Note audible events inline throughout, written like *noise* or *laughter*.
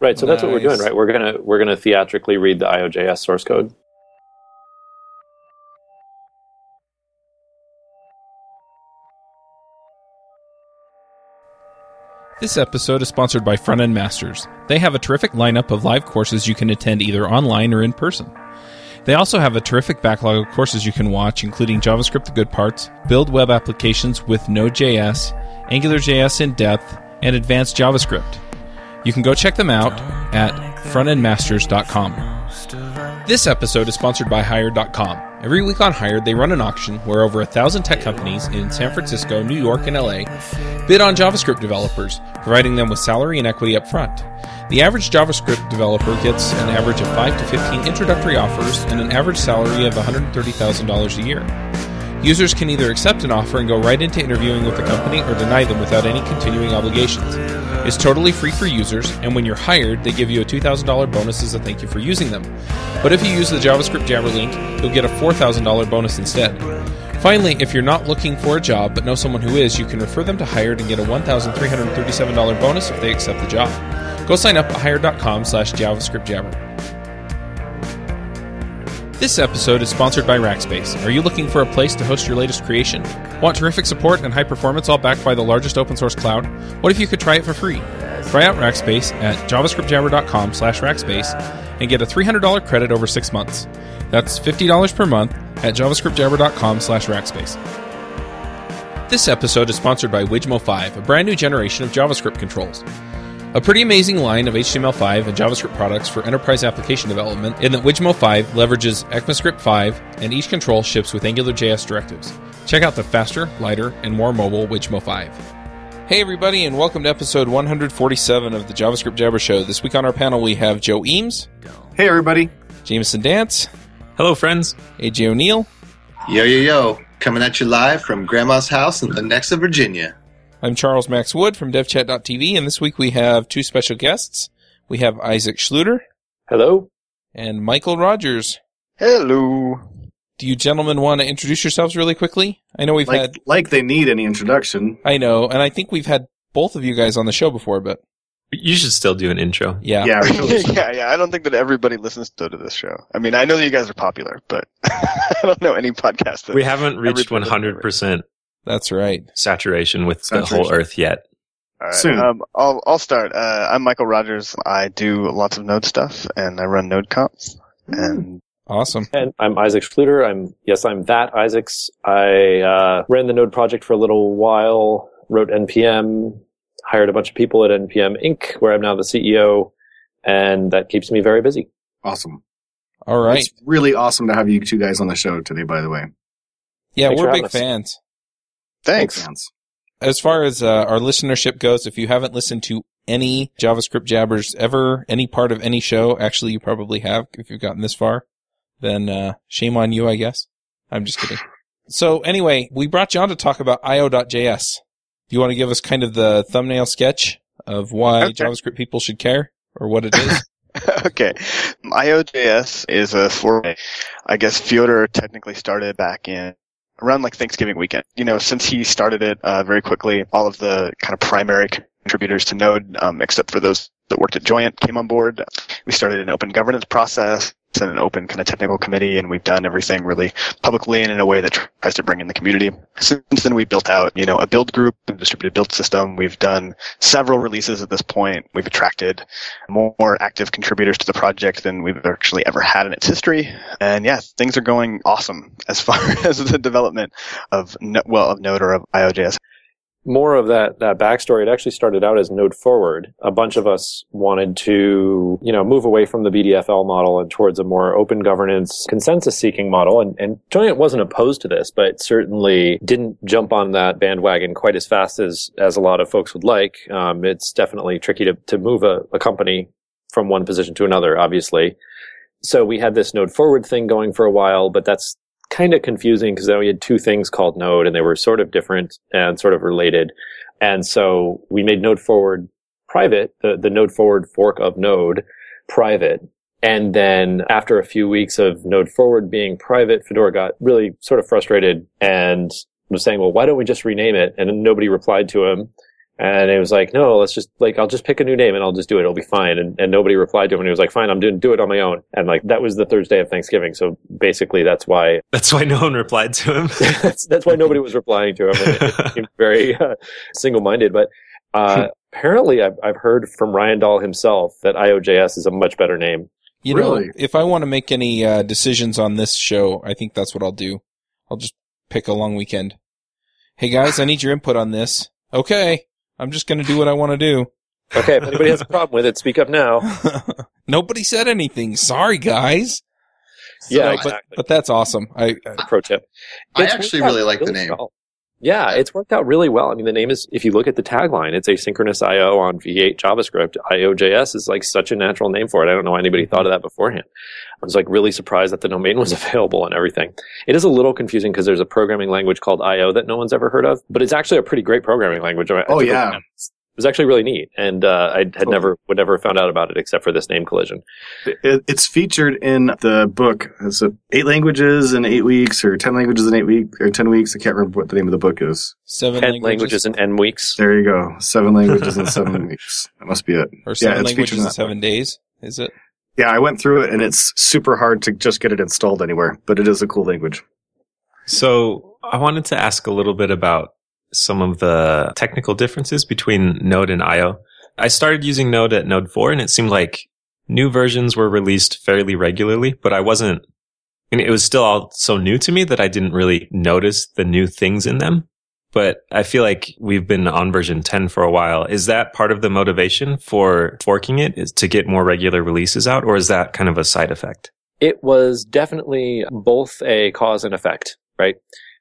Right. So that's what we're doing, right? We're gonna we're gonna theatrically read the IOJS source code. Mm-hmm. This episode is sponsored by Front End Masters. They have a terrific lineup of live courses you can attend either online or in person. They also have a terrific backlog of courses you can watch, including JavaScript The Good Parts, Build Web Applications with Node.js, AngularJS in Depth, and Advanced JavaScript. You can go check them out at frontendmasters.com. This episode is sponsored by Hired.com. Every week on Hired, they run an auction where over a thousand tech companies in San Francisco, New York, and LA bid on JavaScript developers, providing them with salary and equity up front. The average JavaScript developer gets an average of 5 to 15 introductory offers and an average salary of $130,000 a year. Users can either accept an offer and go right into interviewing with the company or deny them without any continuing obligations. It's totally free for users, and when you're hired, they give you a $2,000 bonus as a thank you for using them. But if you use the JavaScript Jabber link, you'll get a $4,000 bonus instead. Finally, if you're not looking for a job but know someone who is, you can refer them to Hired and get a $1,337 bonus if they accept the job. Go sign up at hired.com slash JavaScript Jabber. This episode is sponsored by Rackspace. Are you looking for a place to host your latest creation? Want terrific support and high performance all backed by the largest open source cloud? What if you could try it for free? Try out Rackspace at javascriptjabber.com slash rackspace and get a $300 credit over six months. That's $50 per month at javascriptjabber.com slash rackspace. This episode is sponsored by Wijmo5, a brand new generation of JavaScript controls. A pretty amazing line of HTML5 and JavaScript products for enterprise application development in that Wijmo 5 leverages ECMAScript 5 and each control ships with AngularJS directives. Check out the faster, lighter, and more mobile Wijmo 5. Hey everybody and welcome to episode 147 of the JavaScript Jabber Show. This week on our panel we have Joe Eames, Hey, everybody. Jameson Dance, Hello, friends. AJ O'Neal, Yo, yo, yo. Coming at you live from Grandma's house in Lenexa, Virginia. I'm Charles Max Wood from DevChat.tv and this week we have two special guests. We have Isaac Schlueter Hello. and Mikeal Rogers. Hello. Do you gentlemen want to introduce yourselves really quickly? I know we've Like, had like they need any introduction. I know, and I think we've had both of you guys on the show before, but You should still do an intro. yeah. Yeah, really *laughs* yeah, yeah. I don't think that everybody listens to, to this show. I mean, I know that you guys are popular, but *laughs* I don't know any podcast. That We haven't reached 100% That's right. saturation with the whole Earth yet. All right, Soon. Um, I'll I'll start. Uh, I'm Mikeal Rogers. I do lots of Node stuff, and I run NodeConfs. And Awesome. And I'm Isaac Schlueter. I'm yes, I'm that Isaacs. I uh, ran the Node project for a little while. Wrote npm. Hired a bunch of people at npm Inc., where I'm now the CEO, and that keeps me very busy. Awesome. All right. It's really awesome to have you two guys on the show today, by the way. Yeah, Thanks we're big having us. fans. Thanks. As far as uh, our listenership goes, if you haven't listened to any JavaScript jabbers ever, any part of any show, actually you probably have if you've gotten this far, then uh, shame on you, I guess. I'm just kidding. So anyway, we brought you on to talk about io.js. Do you want to give us kind of the thumbnail sketch of why Okay. JavaScript people should care or what it is? *laughs* okay. IOJS is a for I guess Fedor technically started back in around like Thanksgiving weekend. You know, since he started it uh, very quickly, all of the kind of primary contributors to Node, um, except for those that worked at Joyent, came on board. We started an open governance process and an open kind of technical committee, and we've done everything really publicly and in a way that tries to bring in the community. Since then, we've built out, you know, a build group, a distributed build system. We've done several releases at this point. We've attracted more active contributors to the project than we've actually ever had in its history. And yeah, things are going awesome as far *laughs* as the development of well of Node or of IOJS. More of that that backstory. It actually started out as Node Forward. A bunch of us wanted to, you know, move away from the BDFL model and towards a more open governance, consensus-seeking model. And, and Joyent wasn't opposed to this, but certainly didn't jump on that bandwagon quite as fast as as a lot of folks would like. Um, it's definitely tricky to to move a, a company from one position to another, obviously. So we had this Node Forward thing going for a while, but that's kind of confusing because we had two things called Node and they were sort of different and sort of related. And so we made Node Forward private, the, the Node Forward fork of Node private. And then after a few weeks of Node Forward being private, Fedor got really sort of frustrated and was saying, well, why don't we just rename it? And nobody replied to him. And it was like, no, let's just like I'll just pick a new name and I'll just do it. It'll be fine. And, and nobody replied to him. And he was like, fine, I'm doing do it on my own. And like that was the Thursday of Thanksgiving. So basically, that's why *laughs* That's why no one replied to him. *laughs* that's that's why nobody was replying to him. It, it *laughs* very uh, single minded. But uh, apparently, I've I've heard from Ryan Dahl himself that IOJS is a much better name. You know, Really? if I want to make any uh, decisions on this show, I think that's what I'll do. I'll just pick a long weekend. Hey guys, I need your input on this. Okay, I'm just going to do what I want to do. Okay, if anybody has a problem with it, speak up now. *laughs* Nobody said anything. Sorry, guys. Yeah, exactly. but but that's awesome. I, I pro tip. I actually worked out really like the name. well. Yeah, it's worked out really well. I mean, the name is, if you look at the tagline, it's asynchronous IO on V8 JavaScript. IOJS is like such a natural name for it. I don't know why anybody thought of that beforehand. I was like really surprised that the domain was *laughs* available and everything. It is a little confusing because there's a programming language called IO that no one's ever heard of, but it's actually a pretty great programming language. I- Oh, yeah. Look it. It was actually really neat. And, uh, I had Cool. never, would never have found out about it except for this name collision. It, it's featured in the book. It's a eight languages in eight weeks, or ten languages in eight weeks, or ten weeks. I can't remember what the name of the book is. seven languages, languages in N weeks. There you go. Seven languages in seven *laughs* weeks. That must be it. or seven it's featured languages in in that seven days. Is it? Yeah, I went through it, and it's super hard to just get it installed anywhere. But it is a cool language. So I wanted to ask a little bit about some of the technical differences between Node and IO. I started using Node at Node 4 and it seemed like new versions were released fairly regularly, but I wasn't, and it was still all so new to me that I didn't really notice the new things in them. But I feel like we've been on version 10 for a while. Is that part of the motivation for forking it is to get more regular releases out or is that kind of a side effect? it was definitely both a cause and effect, right?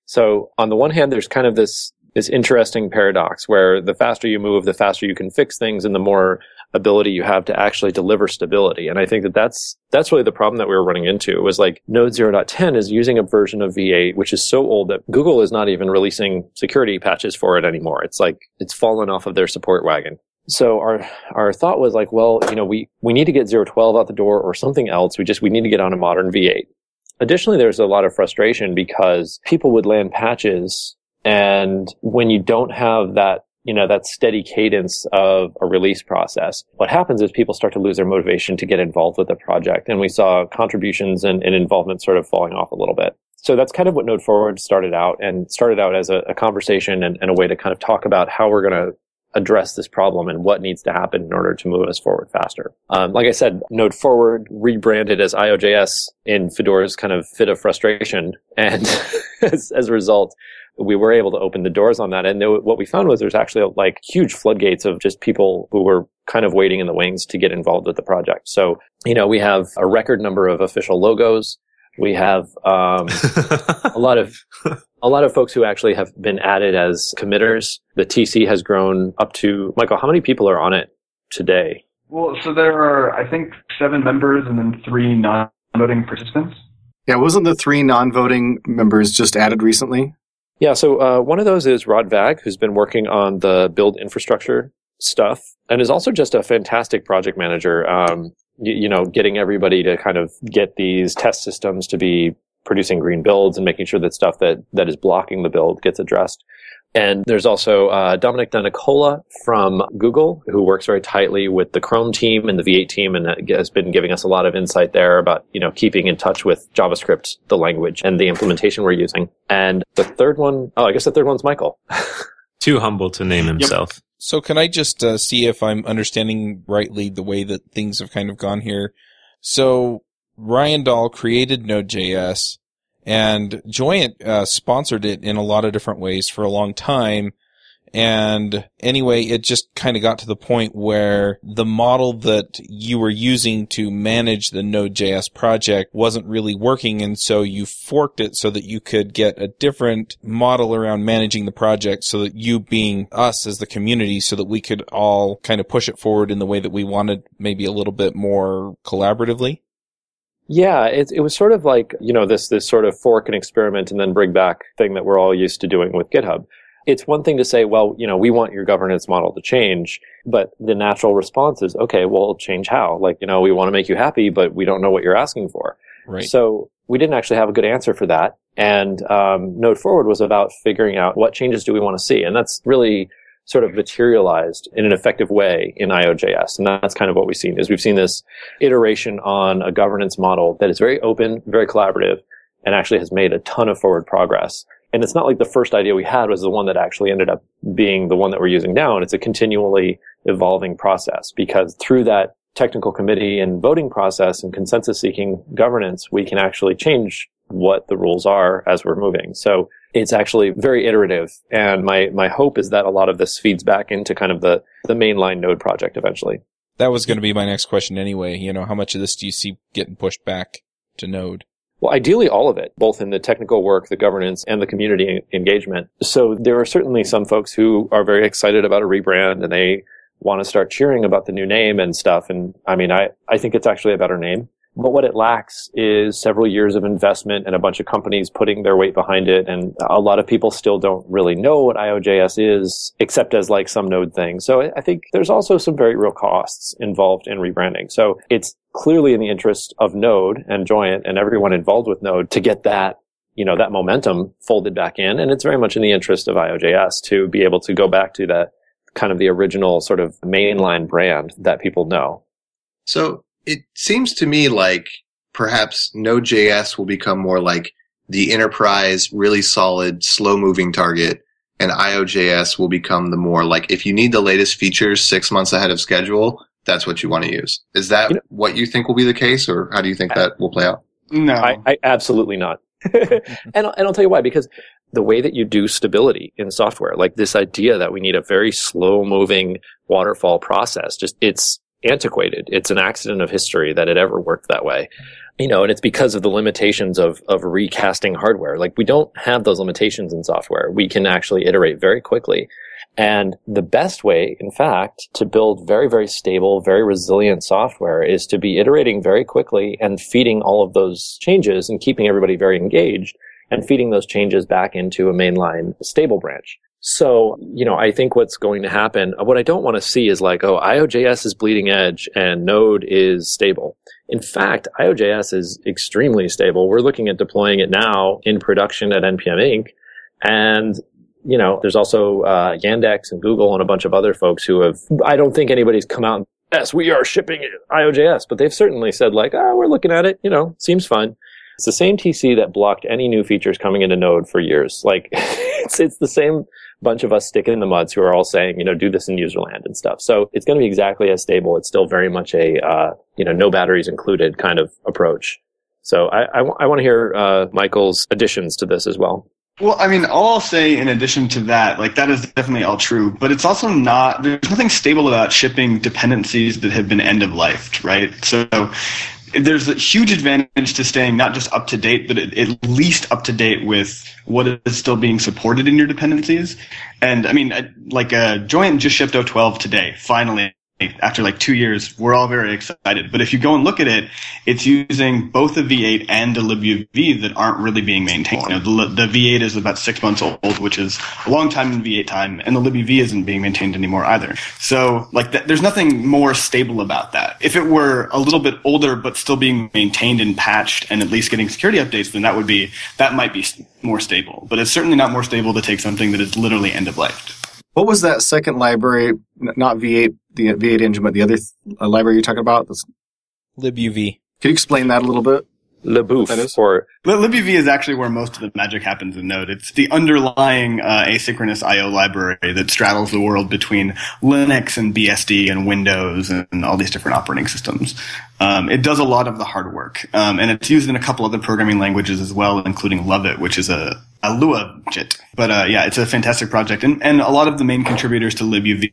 So on the one hand, there's kind of this this interesting paradox where the faster you move, the faster you can fix things, and the more ability you have to actually deliver stability. And I think that that's that's really the problem that we were running into. Was like Node 0.10 is using a version of V8 which is so old that Google is not even releasing security patches for it anymore. It's like it's fallen off of their support wagon. So our our thought was like, well, you know, we we need to get 012 out the door or something else. We just we need to get on a modern V8. Additionally, there's a lot of frustration because people would land patches and when you don't have that you know that steady cadence of a release process what happens is people start to lose their motivation to get involved with the project. And we saw contributions and, and involvement sort of falling off a little bit. So that's kind of what node forward started out and started out as a, a conversation and, and a way to kind of talk about how we're going to address this problem and what needs to happen in order to move us forward faster. Um, like I said, Node Forward rebranded as IOJS in Fedor's kind of fit of frustration, and *laughs* as, as a result, we were able to open the doors on that. And there, what we found was there's actually like huge floodgates of just people who were kind of waiting in the wings to get involved with the project. So, you know, we have a record number of official logos. We have um, *laughs* a lot of a lot of folks who actually have been added as committers. The TC has grown up to Mikeal. How many people are on it today? Well, so there are, I think, seven members and then three non-voting participants. Yeah, wasn't the three non-voting members just added recently? Yeah, so uh, one of those is Rod Vagg, who's been working on the build infrastructure stuff and is also just a fantastic project manager. Um, you, you know, getting everybody to kind of get these test systems to be producing green builds and making sure that stuff that, that is blocking the build gets addressed. And there's also uh, Domenic Denicola from Google, who works very tightly with the Chrome team and the V8 team, and has been giving us a lot of insight there about you know keeping in touch with JavaScript, the language, and the implementation we're using. And the third one, oh, I guess the third one's Mikeal. *laughs* Too humble to name himself. So can I just uh, see if I'm understanding rightly the way that things have kind of gone here? So Ryan Dahl created Node.js and Joyent uh, sponsored it in a lot of different ways for a long time. And anyway, it just kind of got to the point where the model that you were using to manage the Node.js project wasn't really working. And so you forked it so that you could get a different model around managing the project so that you being us as the community so that we could all kind of push it forward in the way that we wanted, maybe a little bit more collaboratively. Yeah, it, it was sort of like, you know, this, this sort of fork and experiment and then bring back thing that we're all used to doing with GitHub. It's one thing to say, well, you know, we want your governance model to change, but the natural response is, okay, well, change how? Like, you know, we want to make you happy, but we don't know what you're asking for. Right. So we didn't actually have a good answer for that. And um, Node Forward was about figuring out what changes do we want to see. And that's really sort of materialized in an effective way in IOJS. And that's kind of what we've seen is we've seen this iteration on a governance model that is very open, very collaborative, and actually has made a ton of forward progress. And it's not like the first idea we had was the one that actually ended up being the one that we're using now. And it's a continually evolving process because through that technical committee and voting process and consensus seeking governance, we can actually change what the rules are as we're moving. So it's actually very iterative. And my, my hope is that a lot of this feeds back into kind of the, the mainline node project eventually. That was going to be my next question anyway. You know, how much of this do you see getting pushed back to node? Well, ideally all of it, both in the technical work, the governance, and the community engagement. So there are certainly some folks who are very excited about a rebrand and they want to start cheering about the new name and stuff. And I mean, I, I think it's actually a better name. But what it lacks is several years of investment and a bunch of companies putting their weight behind it. And a lot of people still don't really know what IOJS is, except as like some node thing. So I think there's also some very real costs involved in rebranding. So it's clearly in the interest of Node and Joyent and everyone involved with Node to get that you know, that momentum folded back in. And it's very much in the interest of IOJS to be able to go back to that kind of the original sort of mainline brand that people know. So it seems to me like perhaps Node.js will become more like the enterprise, really solid, slow moving target. And IOJS will become the more like if you need the latest features six months ahead of schedule, that's what you want to use. Is that you know, what you think will be the case, or how do you think that will play out? No, I, I absolutely not. *laughs* and, and I'll tell you why, because the way that you do stability in software, like this idea that we need a very slow moving waterfall process, just it's antiquated. It's an accident of history that it ever worked that way. You know, and it's because of the limitations of, of recasting hardware. Like we don't have those limitations in software. We can actually iterate very quickly. And the best way, in fact, to build very, very stable, very resilient software is to be iterating very quickly and feeding all of those changes and keeping everybody very engaged and feeding those changes back into a mainline stable branch. So, you know, I think what's going to happen, what I don't want to see is like, oh, IOJS is bleeding edge and Node is stable. In fact, IOJS is extremely stable. We're looking at deploying it now in production at NPM Inc. And, you know, there's also uh, Yandex and Google and a bunch of other folks who have, I don't think anybody's come out and, yes, we are shipping IOJS, but they've certainly said like, oh, we're looking at it, you know, seems fun. It's the same TC that blocked any new features coming into Node for years. Like, *laughs* it's, it's the same bunch of us sticking in the muds who are all saying, you know, do this in userland and stuff. So it's going to be exactly as stable. It's still very much a, uh, you know, no batteries included kind of approach. So I, I, w- I want to hear uh, Mikeal's additions to this as well. Well, I mean, all I'll say in addition to that, like that is definitely all true, but it's also not, there's nothing stable about shipping dependencies that have been end of life, right? So there's a huge advantage to staying not just up to date, but at least up to date with what is still being supported in your dependencies. And I mean, like uh, Joyent just shipped 012 today, finally after like two years, we're all very excited. But if you go and look at it, it's using both a V8 and a libuv that aren't really being maintained. You know, the, the, V8 is about six months old, which is a long time in V8 time, and the libuv isn't being maintained anymore either. So, like, th- there's nothing more stable about that. If it were a little bit older but still being maintained and patched and at least getting security updates, then that would be that might be more stable. But it's certainly not more stable to take something that is literally end of life. What was that second library? Not V8, the V8 engine, but the other th- uh, library you're talking about? This... libuv. Can you explain that a little bit? LibUV or libuv is actually where most of the magic happens in Node. It's the underlying uh, asynchronous I/O library that straddles the world between Linux and BSD and Windows and all these different operating systems. Um, it does a lot of the hard work, um, and it's used in a couple other programming languages as well, including Luvit, which is a a Lua JIT. But uh, yeah, it's a fantastic project, and and a lot of the main contributors to libuv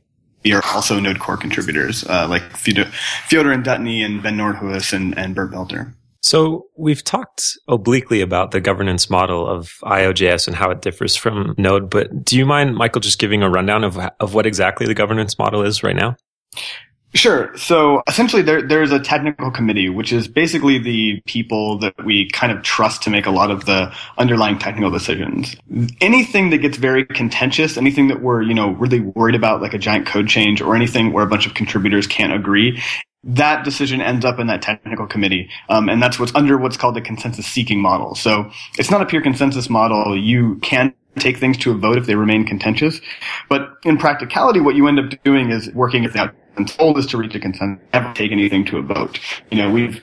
are also Node core contributors, uh, like Fedor Indutny and Ben Noordhuis and, and Bert Belder. So we've talked obliquely about the governance model of IOJS and how it differs from Node, but do you mind, Mikeal, just giving a rundown of, of what exactly the governance model is right now? Sure. So essentially there, there's a technical committee, which is basically the people that we kind of trust to make a lot of the underlying technical decisions. Anything that gets very contentious, anything that we're, you know, really worried about, like a giant code change or anything where a bunch of contributors can't agree, that decision ends up in that technical committee, um, and that's what's under what's called the consensus seeking model. So it's not a pure consensus model. You can take things to a vote if they remain contentious. But in practicality, what you end up doing is working if the told is to reach a consensus, never take anything to a vote. You know, we've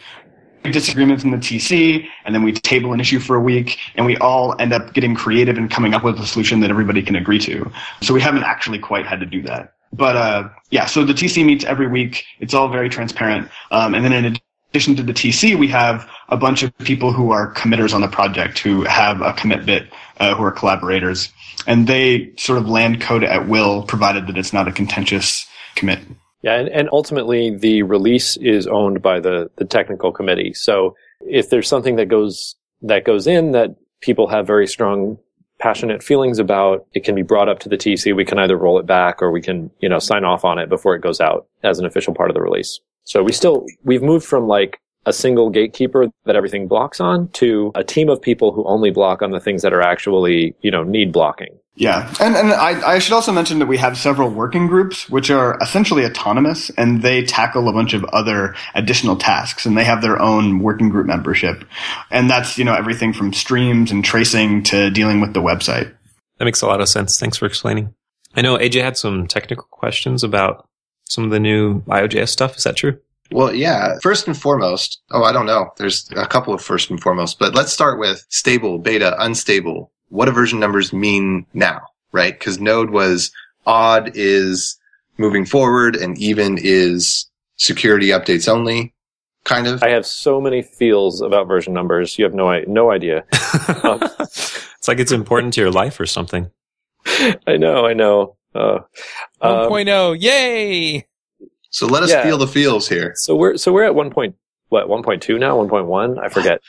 disagreements in the TC, and then we table an issue for a week, and we all end up getting creative and coming up with a solution that everybody can agree to. So we haven't actually quite had to do that. But uh, yeah, so the TC meets every week. It's all very transparent. Um, and then in addition to the TC, we have a bunch of people who are committers on the project who have a commit bit, uh, who are collaborators, and they sort of land code at will, provided that it's not a contentious commit. Yeah, and, and ultimately the release is owned by the, the technical committee. So if there's something that goes that goes in that people have very strong passionate feelings about, it can be brought up to the TC. We can either roll it back or we can, you know, sign off on it before it goes out as an official part of the release. So we still, we've moved from like a single gatekeeper that everything blocks on to a team of people who only block on the things that are actually, you know, need blocking. Yeah. And, and I, I should also mention that we have several working groups, which are essentially autonomous and they tackle a bunch of other additional tasks and they have their own working group membership. And that's, you know, everything from streams and tracing to dealing with the website. That makes a lot of sense. Thanks for explaining. I know AJ had some technical questions about some of the new IOJS stuff. Is that true? Well, yeah. First and foremost, oh, I don't know. There's a couple of first and foremost, but let's start with stable, beta, unstable. What do version numbers mean now, right? Because Node was odd is moving forward and even is security updates only, kind of. I have so many feels about version numbers. You have no, no idea. um, *laughs* it's like it's important to your life or something. I know, I know. Uh, um, 1.0, yay! So let us yeah. feel the feels here. So we're so we're at one point what one point two now one point one I forget.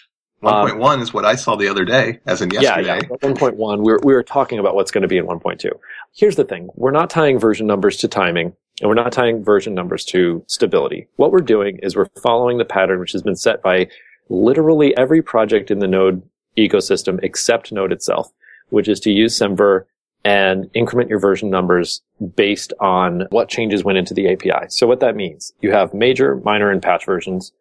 Um, one point one is what I saw the other day, as in yesterday. Yeah, yeah. One point one. We were we were talking about what's going to be in one point two. Here's the thing: we're not tying version numbers to timing, and we're not tying version numbers to stability. What we're doing is we're following the pattern which has been set by literally every project in the Node ecosystem except Node itself, which is to use Semver and increment your version numbers based on what changes went into the API. So what that means, you have major, minor, and patch versions.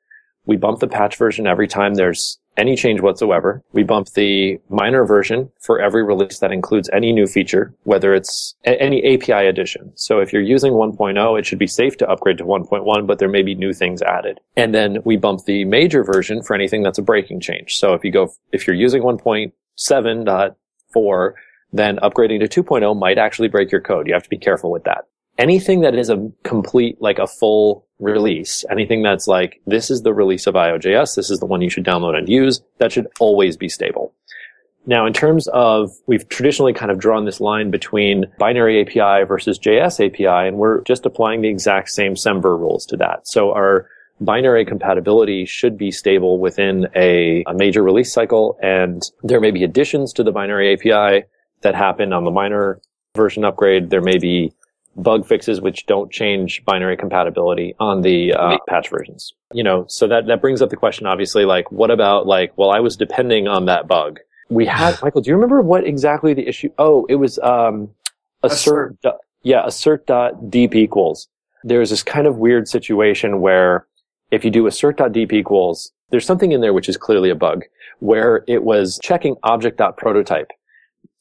We bump the patch version every time there's any change whatsoever. We bump the minor version for every release that includes any new feature, whether it's a- any API addition. So if you're using 1.0, it should be safe to upgrade to 1.1, but there may be new things added. And then we bump the major version for anything that's a breaking change. So if you go, if you're using 1.7.4, then upgrading to 2.0 might actually break your code. You have to be careful with that. Anything that is a complete, like a full release, anything that's like, this is the release of IOJS, this is the one you should download and use, that should always be stable. Now, in terms of, we've traditionally kind of drawn this line between binary API versus JS API, and we're just applying the exact same Semver rules to that. So our binary compatibility should be stable within a, a major release cycle, and there may be additions to the binary API that happen on the minor version upgrade. There may be bug fixes which don't change binary compatibility on the uh, patch versions. You know, so that that brings up the question, obviously, like what about like, well, I was depending on that bug. We had *sighs* Mikeal. Do you remember what exactly the issue? Oh, it was um, assert. assert. Yeah, assert dot deep equals. There's this kind of weird situation where if you do assert dot deep equals, there's something in there which is clearly a bug where it was checking object dot prototype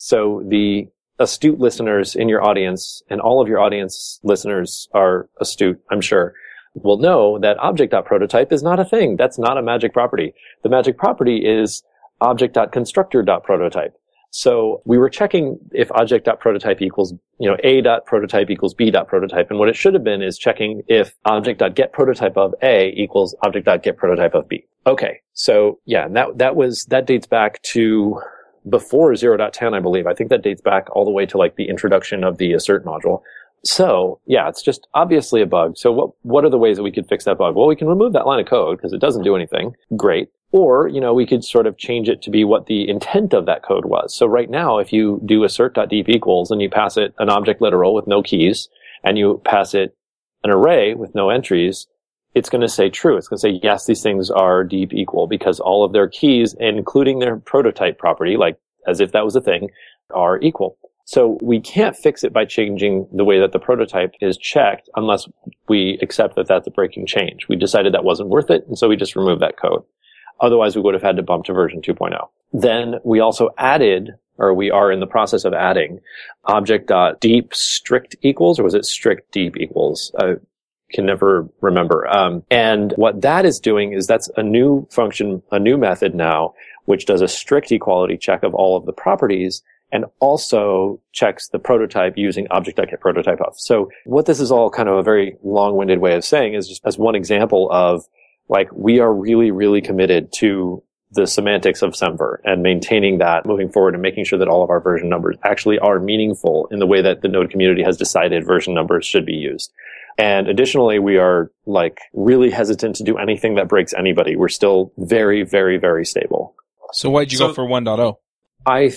so the astute listeners in your audience and all of your audience listeners are astute, I'm sure, will know that object.prototype is not a thing. That's not a magic property. The magic property is object.constructor.prototype. So we were checking if object.prototype equals, you know, a.prototype equals b.prototype. And what it should have been is checking if object.getPrototype of a equals object.getPrototype of b. Okay. So yeah, that, that was, that dates back to before 0.10, I believe. I think that dates back all the way to like the introduction of the assert module. So yeah, it's just obviously a bug. So what, what are the ways that we could fix that bug? Well, we can remove that line of code because it doesn't do anything. Great. Or, you know, we could sort of change it to be what the intent of that code was. So right now, if you do assert.deep equals and you pass it an object literal with no keys and you pass it an array with no entries, it's going to say true. It's going to say, yes, these things are deep equal because all of their keys, including their prototype property, like as if that was a thing, are equal. So we can't fix it by changing the way that the prototype is checked unless we accept that that's a breaking change. We decided that wasn't worth it, and so we just removed that code. Otherwise, we would have had to bump to version 2.0. Then we also added or we are in the process of adding object.deep strict equals, or was it strict deep equals? I can never remember. Um, and what that is doing is that's a new function, a new method now, which does a strict equality check of all of the properties and also checks the prototype using object.getPrototype of. So what this is all kind of a very long-winded way of saying is just as one example of like we are really, really committed to the semantics of Semver and maintaining that moving forward and making sure that all of our version numbers actually are meaningful in the way that the node community has decided version numbers should be used. And additionally, we are like really hesitant to do anything that breaks anybody. We're still very, very, very stable. So why'd you So- go for 1.0? I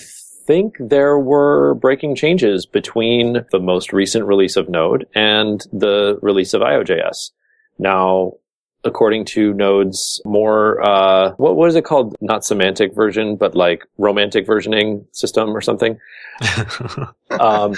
think there were breaking changes between the most recent release of Node and the release of IOJS. Now, according to Node's more, uh, what, what is it called? Not semantic version, but like romantic versioning system or something. *laughs* um,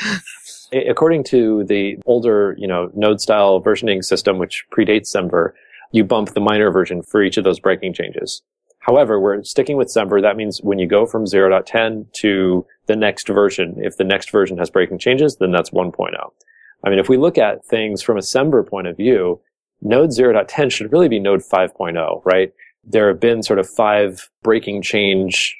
according to the older, you know, node style versioning system, which predates Semver, you bump the minor version for each of those breaking changes. However, we're sticking with Semver. That means when you go from 0.10 to the next version, if the next version has breaking changes, then that's 1.0. I mean, if we look at things from a Semver point of view, Node 0.10 should really be Node 5.0, right? There have been sort of five breaking change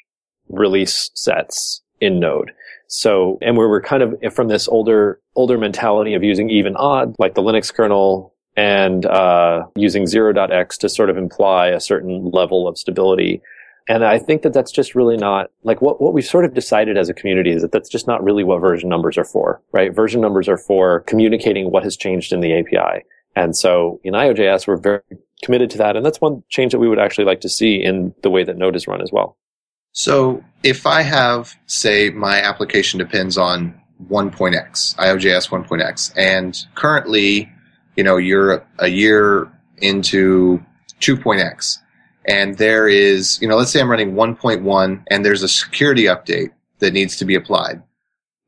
release sets in Node. So, and where we're kind of from this older, older mentality of using even odd, like the Linux kernel and, uh, using 0.x to sort of imply a certain level of stability. And I think that that's just really not, like what, what we've sort of decided as a community is that that's just not really what version numbers are for, right? Version numbers are for communicating what has changed in the API. And so in IOJS, we're very committed to that. And that's one change that we would actually like to see in the way that Node is run as well. So if I have, say, my application depends on 1.x, IOJS 1.x, and currently, you know, you're a year into 2.x, and there is, you know, let's say I'm running 1.1 and there's a security update that needs to be applied.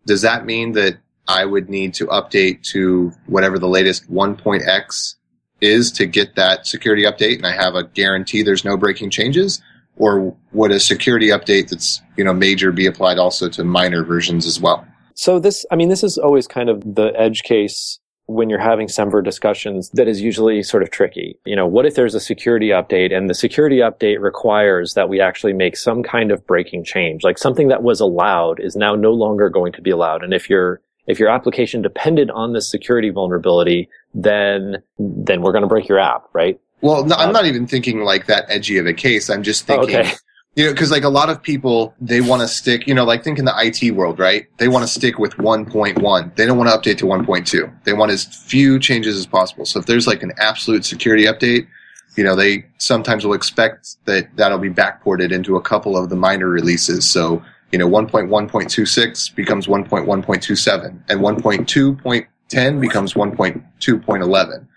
Does that mean that I would need to update to whatever the latest 1.x is to get that security update and I have a guarantee there's no breaking changes? Or would a security update that's, you know, major be applied also to minor versions as well? So this, I mean, this is always kind of the edge case when you're having Semver discussions that is usually sort of tricky. You know, what if there's a security update and the security update requires that we actually make some kind of breaking change, like something that was allowed is now no longer going to be allowed. And if your if your application depended on this security vulnerability, then then we're going to break your app, right? Well, no, I'm uh, not even thinking like that edgy of a case. I'm just oh, thinking, Okay. you know, because like a lot of people, they want to stick, you know, like think in the IT world, right? They want to stick with 1.1. They don't want to update to 1.2. They want as few changes as possible. So if there's like an absolute security update, you know, they sometimes will expect that that'll be backported into a couple of the minor releases. So, you know, 1.1.26 becomes 1.1.27 and 1.2.10 becomes 1.2.11.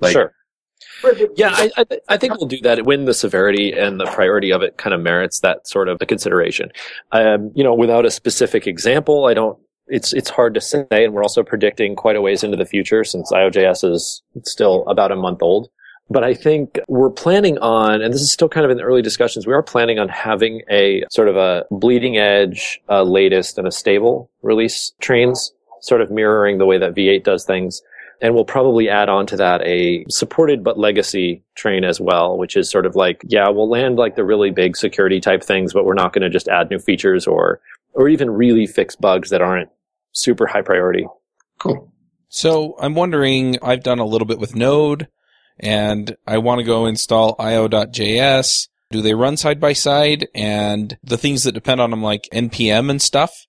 Like, sure. Yeah, I, I, I think we'll do that when the severity and the priority of it kind of merits that sort of a consideration. Um, you know, without a specific example, I don't. It's it's hard to say, and we're also predicting quite a ways into the future since IOJS is still about a month old. But I think we're planning on, and this is still kind of in the early discussions, we are planning on having a sort of a bleeding edge, uh, latest and a stable release trains, sort of mirroring the way that V8 does things. And we'll probably add on to that a supported but legacy train as well, which is sort of like, yeah, we'll land like the really big security type things, but we're not going to just add new features or, or even really fix bugs that aren't super high priority. cool. So I'm wondering, I've done a little bit with Node and I want to go install io.js. Do they run side by side? And the things that depend on them, like NPM and stuff,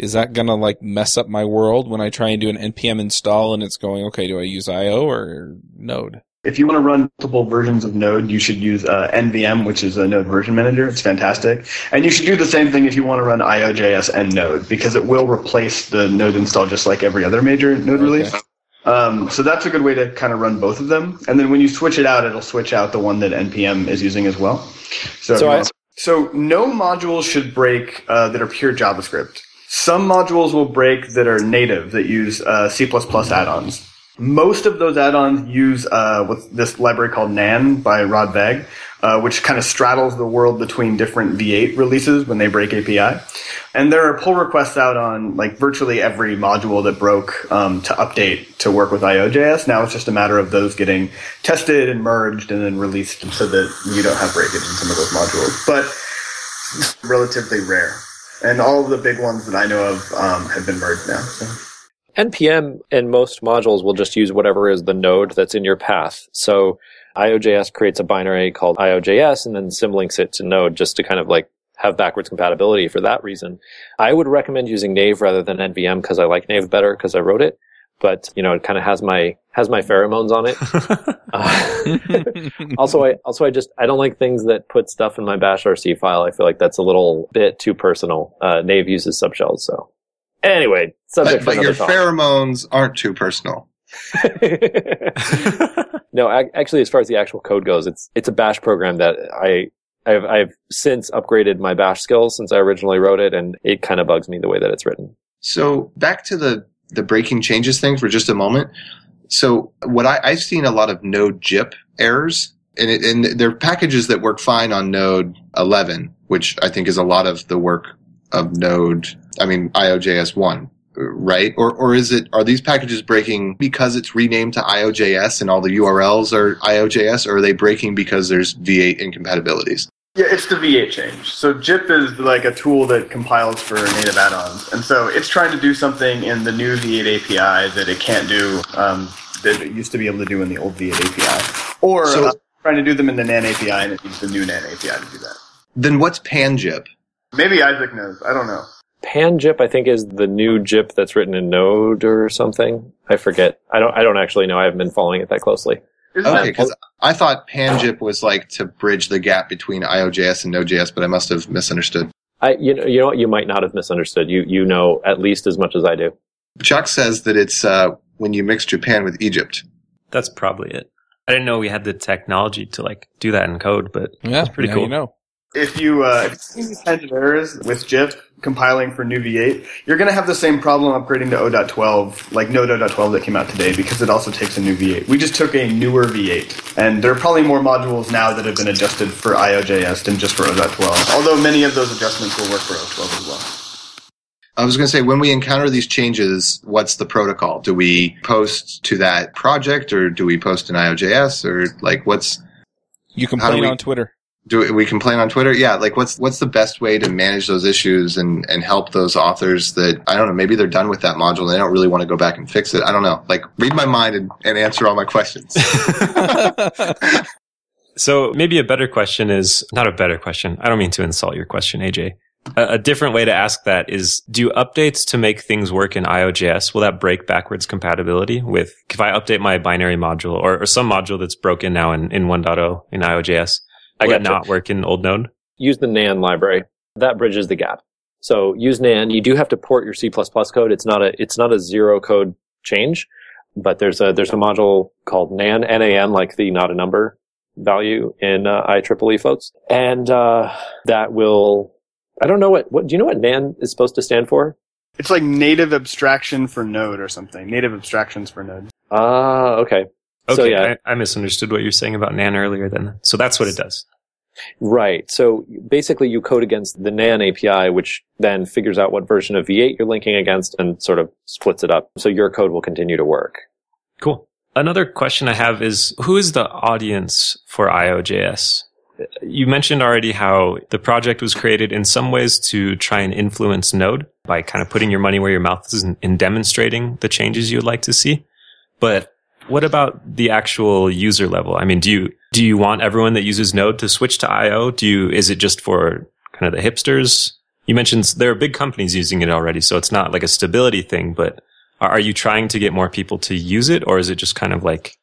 is that going to like mess up my world when I try and do an NPM install and it's going, okay, do I use IO or Node? If you want to run multiple versions of Node, you should use uh, NVM, which is a Node version manager. It's fantastic. And you should do the same thing if you want to run IOJS and Node, because it will replace the Node install just like every other major Node release. Um, so that's a good way to kind of run both of them. And then when you switch it out, it'll switch out the one that NPM is using as well. So, So I- so no modules should break uh, that are pure JavaScript. Some modules will break that are native that use uh, C++ add-ons. Most of those add-ons use uh, with this library called Nan by Rod Vagg, uh, which kind of straddles the world between different V8 releases when they break API. And there are pull requests out on like virtually every module that broke um, to update to work with IOJS. Now it's just a matter of those getting tested and merged and then released so that you don't have breakage in some of those modules. But relatively rare. And all of the big ones that I know of um, have been merged now. So. NPM and most modules will just use whatever is the node that's in your path. So IOJS creates a binary called IOJS and then symlinks it to node just to kind of like have backwards compatibility for that reason. I would recommend using Nave rather than NVM because I like Nave better because I wrote it. But you know, it kind of has my has my pheromones on it. *laughs* uh, also, I also I just I don't like things that put stuff in my Bash RC file. I feel like that's a little bit too personal. Uh, Nave uses subshells, so anyway, subject But, for but your talk. pheromones aren't too personal. *laughs* no, ac- actually, as far as the actual code goes, it's it's a Bash program that I I've I've since upgraded my Bash skills since I originally wrote it, and it kind of bugs me the way that it's written. So back to the the breaking changes thing for just a moment. So what I, I've seen a lot of node-gyp errors, and, it, and they're packages that work fine on Node 11, which I think is a lot of the work of Node. I mean IOJS one, right? Or or is it are these packages breaking because it's renamed to IOJS and all the URLs are IOJS, or are they breaking because there's V8 incompatibilities? Yeah, it's the V8 change. So gyp is like a tool that compiles for native add-ons, and so it's trying to do something in the new V8 API that it can't do um, that it used to be able to do in the old V8 API, or So- uh, trying to do them in the NAN API, and it needs the new NAN API to do that. Then what's pangyp? Maybe Isaac knows. I don't know. pangyp, I think, is the new gyp that's written in Node or something. I forget. I don't. I don't actually know. I haven't been following it that closely. Isn't Okay, that because I thought pangyp was like to bridge the gap between IOJS and Node.js, but I must have misunderstood. I, you know, you know what? You might not have misunderstood. You, you know at least as much as I do. Chuck says that it's uh, when you mix Japan with Egypt. That's probably it. I didn't know we had the technology to like do that in code, but Yeah, that's pretty cool. You know. if you uh, if you see these kinds of errors with gyp compiling for new V8, you're going to have the same problem upgrading to O.12, like Node O.12 that came out today, because it also takes a new V8. We just took a newer V8, and there are probably more modules now that have been adjusted for IOJS than just for O.12. Although many of those adjustments will work for O.12 as well. I was going to say, when we encounter these changes, what's the protocol? Do we post to that project or do we post in IOJS or like what's, You How do complain we- on Twitter. Do we complain on Twitter? Yeah. Like what's, what's the best way to manage those issues and, and help those authors that, I don't know, maybe they're done with that module and they don't really want to go back and fix it. I don't know. Like read my mind and, and answer all my questions. *laughs* *laughs* So maybe a better question is not a better question. I don't mean to insult your question, AJ. A, a different way to ask that is, do updates to make things work in IOJS, will that break backwards compatibility with, if I update my binary module or, or some module that's broken now in, in 1.0 in IOJS, I will it gotcha. not work in old node? Use the NAN library. That bridges the gap. So use NAN. You do have to port your C++ code. It's not a, it's not a zero code change, but there's a, there's a module called NAN, N-A-N, like the not a number value in uh, IEEE folks. And, uh, that will, I don't know what, what, do you know what NAN is supposed to stand for? It's like native abstraction for Node or something. Native abstractions for Node. Ah, okay. Okay, So, yeah. I, I misunderstood what you were saying about NAN earlier then. So that's what it does. Right. So basically you code against the NAN API, which then figures out what version of V8 you're linking against and sort of splits it up. So your code will continue to work. Cool. Another question I have is who is the audience for IOJS? You mentioned already how the project was created in some ways to try and influence Node by kind of putting your money where your mouth is in demonstrating the changes you would like to see. But what about the actual user level? I mean, do you do you want everyone that uses Node to switch to IO? Do you is it just for kind of the hipsters? You mentioned there are big companies using it already, so it's not like a stability thing, but are you trying to get more people to use it or is it just kind of like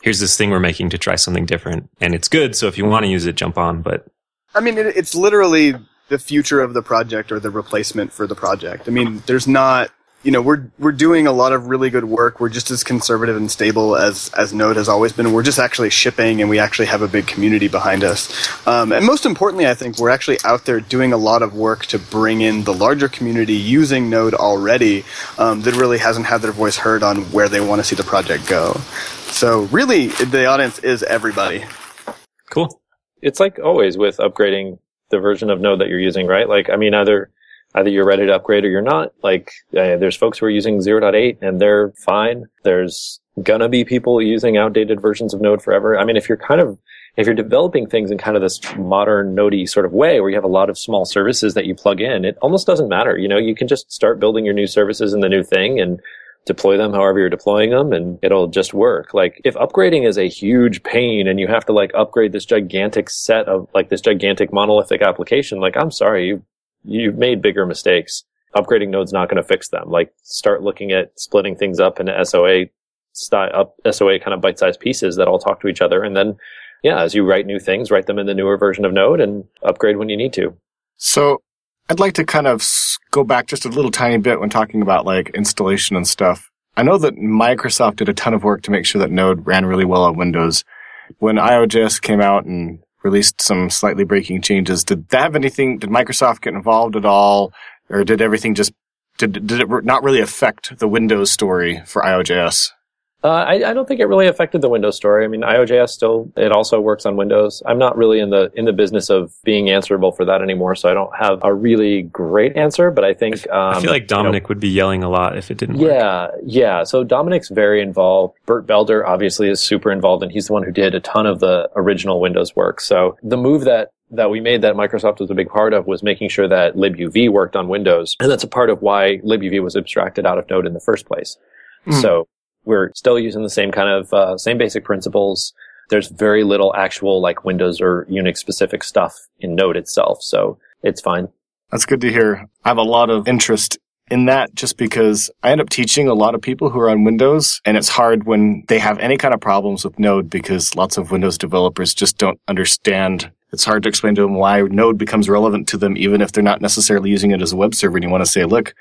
here's this thing we're making to try something different and it's good so if you want to use it jump on but I mean, it, it's literally the future of the project or the replacement for the project. I mean, there's not, you know, we're we're doing a lot of really good work. We're just as conservative and stable as as Node has always been. We're just actually shipping, and we actually have a big community behind us. Um, and most importantly, I think we're actually out there doing a lot of work to bring in the larger community using Node already um, that really hasn't had their voice heard on where they want to see the project go. So really, the audience is everybody. cool it's like always with upgrading the version of Node that you're using, right? Like, I mean, either either you're ready to upgrade or you're not. Like, uh, there's folks who are using 0.8 and they're fine. There's gonna be people using outdated versions of Node forever. I mean, if you're kind of if you're developing things in kind of this modern nodey sort of way where you have a lot of small services that you plug in, it almost doesn't matter. You know, you can just start building your new services in the new thing and deploy them however you're deploying them and it'll just work. Like if upgrading is a huge pain and you have to like upgrade this gigantic set of like this gigantic monolithic application, like I'm sorry, you, you've made bigger mistakes. Upgrading node's not going to fix them. Like start looking at splitting things up into SOA style up SOA kind of bite-sized pieces that all talk to each other. And then, yeah, as you write new things, write them in the newer version of Node and upgrade when you need to. So I'd like to kind of go back just a little tiny bit when talking about like installation and stuff. I know that Microsoft did a ton of work to make sure that Node ran really well on Windows. When IOJS came out and released some slightly breaking changes, did that have anything, did Microsoft get involved at all? Or did everything just, did, did it not really affect the Windows story for IOJS? Uh, I, I, don't think it really affected the Windows story. I mean, IOJS still it also works on Windows. I'm not really in the in the business of being answerable for that anymore, so I don't have a really great answer. But I think um, I feel like Domenic you know, would be yelling a lot if it didn't. Yeah, work. yeah. So Domenic's very involved. Bert Belder obviously is super involved, and he's the one who did a ton of the original Windows work. So the move that that we made that Microsoft was a big part of was making sure that libuv worked on Windows, and that's a part of why libuv was abstracted out of Node in the first place. Mm. So we're still using the same kind of uh, same basic principles. There's very little actual like Windows or Unix specific stuff in Node itself, so it's fine. That's good to hear. I have a lot of interest in that just because I end up teaching a lot of people who are on Windows and it's hard when they have any kind of problems with Node because lots of Windows developers just don't understand. It's hard to explain to them why Node becomes relevant to them even if they're not necessarily using it as a web server and you want to say, look,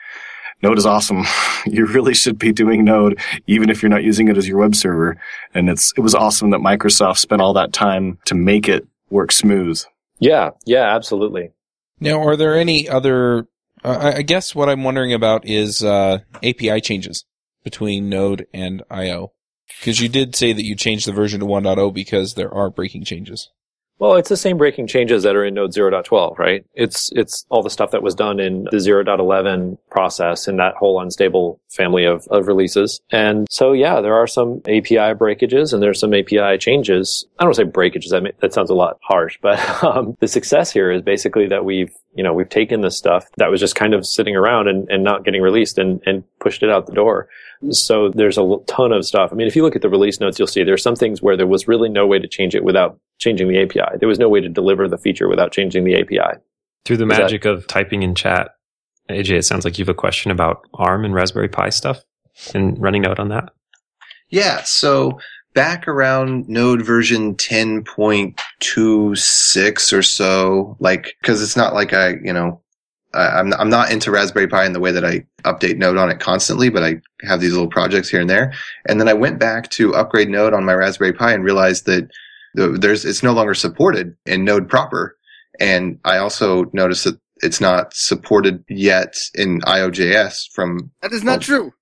Node is awesome. *laughs* you really should be doing Node, even if you're not using it as your web server. And it's, it was awesome that Microsoft spent all that time to make it work smooth. Yeah. Yeah, absolutely. Now, are there any other, uh, I guess what I'm wondering about is, uh, API changes between Node and IO. Because you did say that you changed the version to 1.0 because there are breaking changes. Well, it's the same breaking changes that are in Node 0.12, right? It's, it's all the stuff that was done in the 0.11 process in that whole unstable family of, of releases. And so, yeah, there are some API breakages and there's some API changes. I don't say breakages. Mean, that sounds a lot harsh, but *laughs* um, the success here is basically that we've, you know, we've taken this stuff that was just kind of sitting around and, and not getting released and, and pushed it out the door. So there's a ton of stuff. I mean, if you look at the release notes, you'll see there's some things where there was really no way to change it without changing the API. There was no way to deliver the feature without changing the API. Through the Is magic that, of typing in chat, AJ, it sounds like you have a question about ARM and Raspberry Pi stuff and running Node on that. Yeah. So back around Node version 10.26 or so, like, cause it's not like I, you know, I'm I'm not into Raspberry Pi in the way that I update Node on it constantly, but I have these little projects here and there. And then I went back to upgrade Node on my Raspberry Pi and realized that there's it's no longer supported in Node proper. And I also noticed that it's not supported yet in IOJS from. That is not well, true.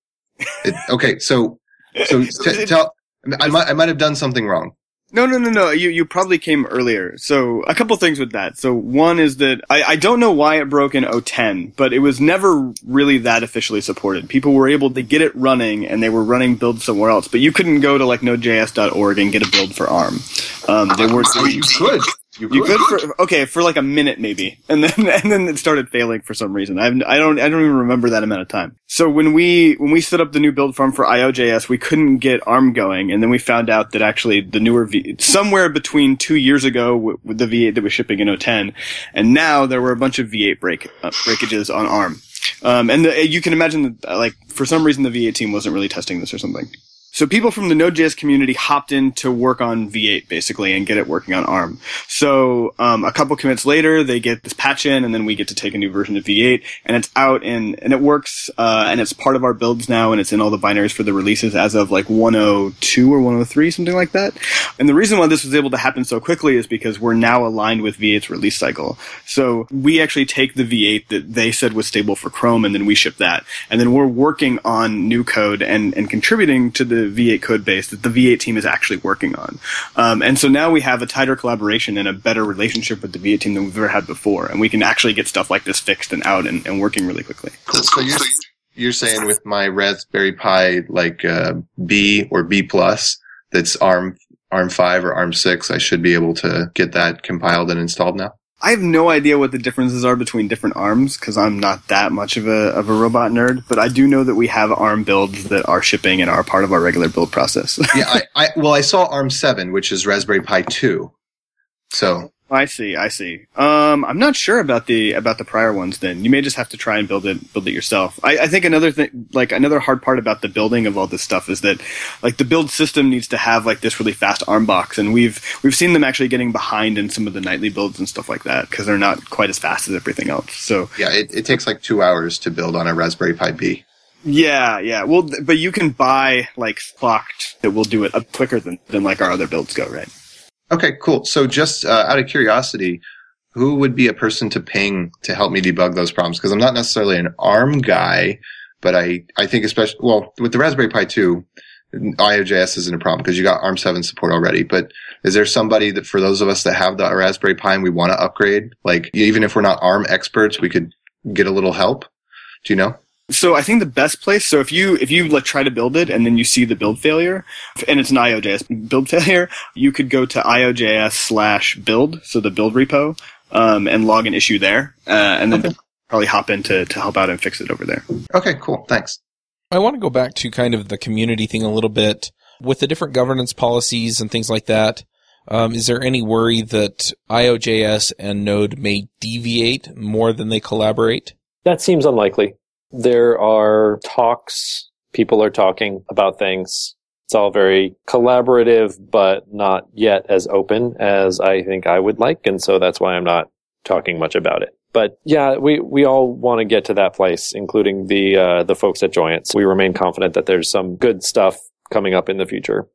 it, okay, so so *laughs* t- tell I might I might have done something wrong. No, no, no, no. You you probably came earlier. So a couple things with that. So one is that I, I don't know why it broke in 010, but it was never really that officially supported. People were able to get it running and they were running builds somewhere else, but you couldn't go to like nodejs.org and get a build for ARM. Um, they weren't. you could. You could. you could for okay for like a minute maybe, and then *laughs* and then it started failing for some reason. I I don't I don't even remember that amount of time. So when we when we set up the new build farm for IOJS, we couldn't get ARM going, and then we found out that actually the newer V somewhere between two years ago with, with the V8 that was shipping in 010, and now there were a bunch of V8 break uh, breakages on ARM. Um, and the, you can imagine that, like, for some reason the V8 team wasn't really testing this or something. So people from the Node.js community hopped in to work on V8 basically and get it working on ARM. So um, a couple commits later, they get this patch in, and then we get to take a new version of V8, and it's out and and it works, uh, and it's part of our builds now, and it's in all the binaries for the releases as of like 102 or 103, something like that. And the reason why this was able to happen so quickly is because we're now aligned with V8's release cycle. So we actually take the V8 that they said was stable for Chrome, and then we ship that, and then we're working on new code and and contributing to the V8 code base that the V8 team is actually working on. Um, and so now we have a tighter collaboration and a better relationship with the V8 team than we've ever had before, and we can actually get stuff like this fixed and out and, and working really quickly. So you're, you're saying with my Raspberry Pi like uh, B or B plus that's ARM ARM five or ARM six, I should be able to get that compiled and installed now. I have no idea what the differences are between different arms because I'm not that much of a of a robot nerd, but I do know that we have ARM builds that are shipping and are part of our regular build process. *laughs* yeah, I, I well I saw ARM seven, which is Raspberry Pi two. So I see, I see. Um, I'm not sure about the about the prior ones. Then you may just have to try and build it build it yourself. I, I think another thing, like another hard part about the building of all this stuff, is that like the build system needs to have like this really fast ARM box, and we've we've seen them actually getting behind in some of the nightly builds and stuff like that because they're not quite as fast as everything else. So yeah, it, it takes like two hours to build on a Raspberry Pi B. Yeah, yeah. Well, but you can buy like clocked that will do it up quicker than than like our other builds go, right? Okay, cool. So just uh, out of curiosity, who would be a person to ping to help me debug those problems? Because I'm not necessarily an ARM guy, but I, I think especially, well, with the Raspberry Pi 2, IOJS isn't a problem because you got ARM 7 support already. But is there somebody that for those of us that have the Raspberry Pi and we want to upgrade, like even if we're not ARM experts, we could get a little help? Do you know? So I think the best place. So if you if you like try to build it and then you see the build failure, and it's an IOJS build *laughs* failure, you could go to IOJS slash build, so the build repo, um, and log an issue there, uh, and then okay. probably hop in to, to help out and fix it over there. Okay, cool. Thanks. I want to go back to kind of the community thing a little bit with the different governance policies and things like that. Um, is there any worry that IOJS and Node may deviate more than they collaborate? That seems unlikely. There are talks. People are talking about things. It's all very collaborative, but not yet as open as I think I would like. And so that's why I'm not talking much about it. But yeah, we, we all want to get to that place, including the, uh, the folks at Joyent. We remain confident that there's some good stuff coming up in the future.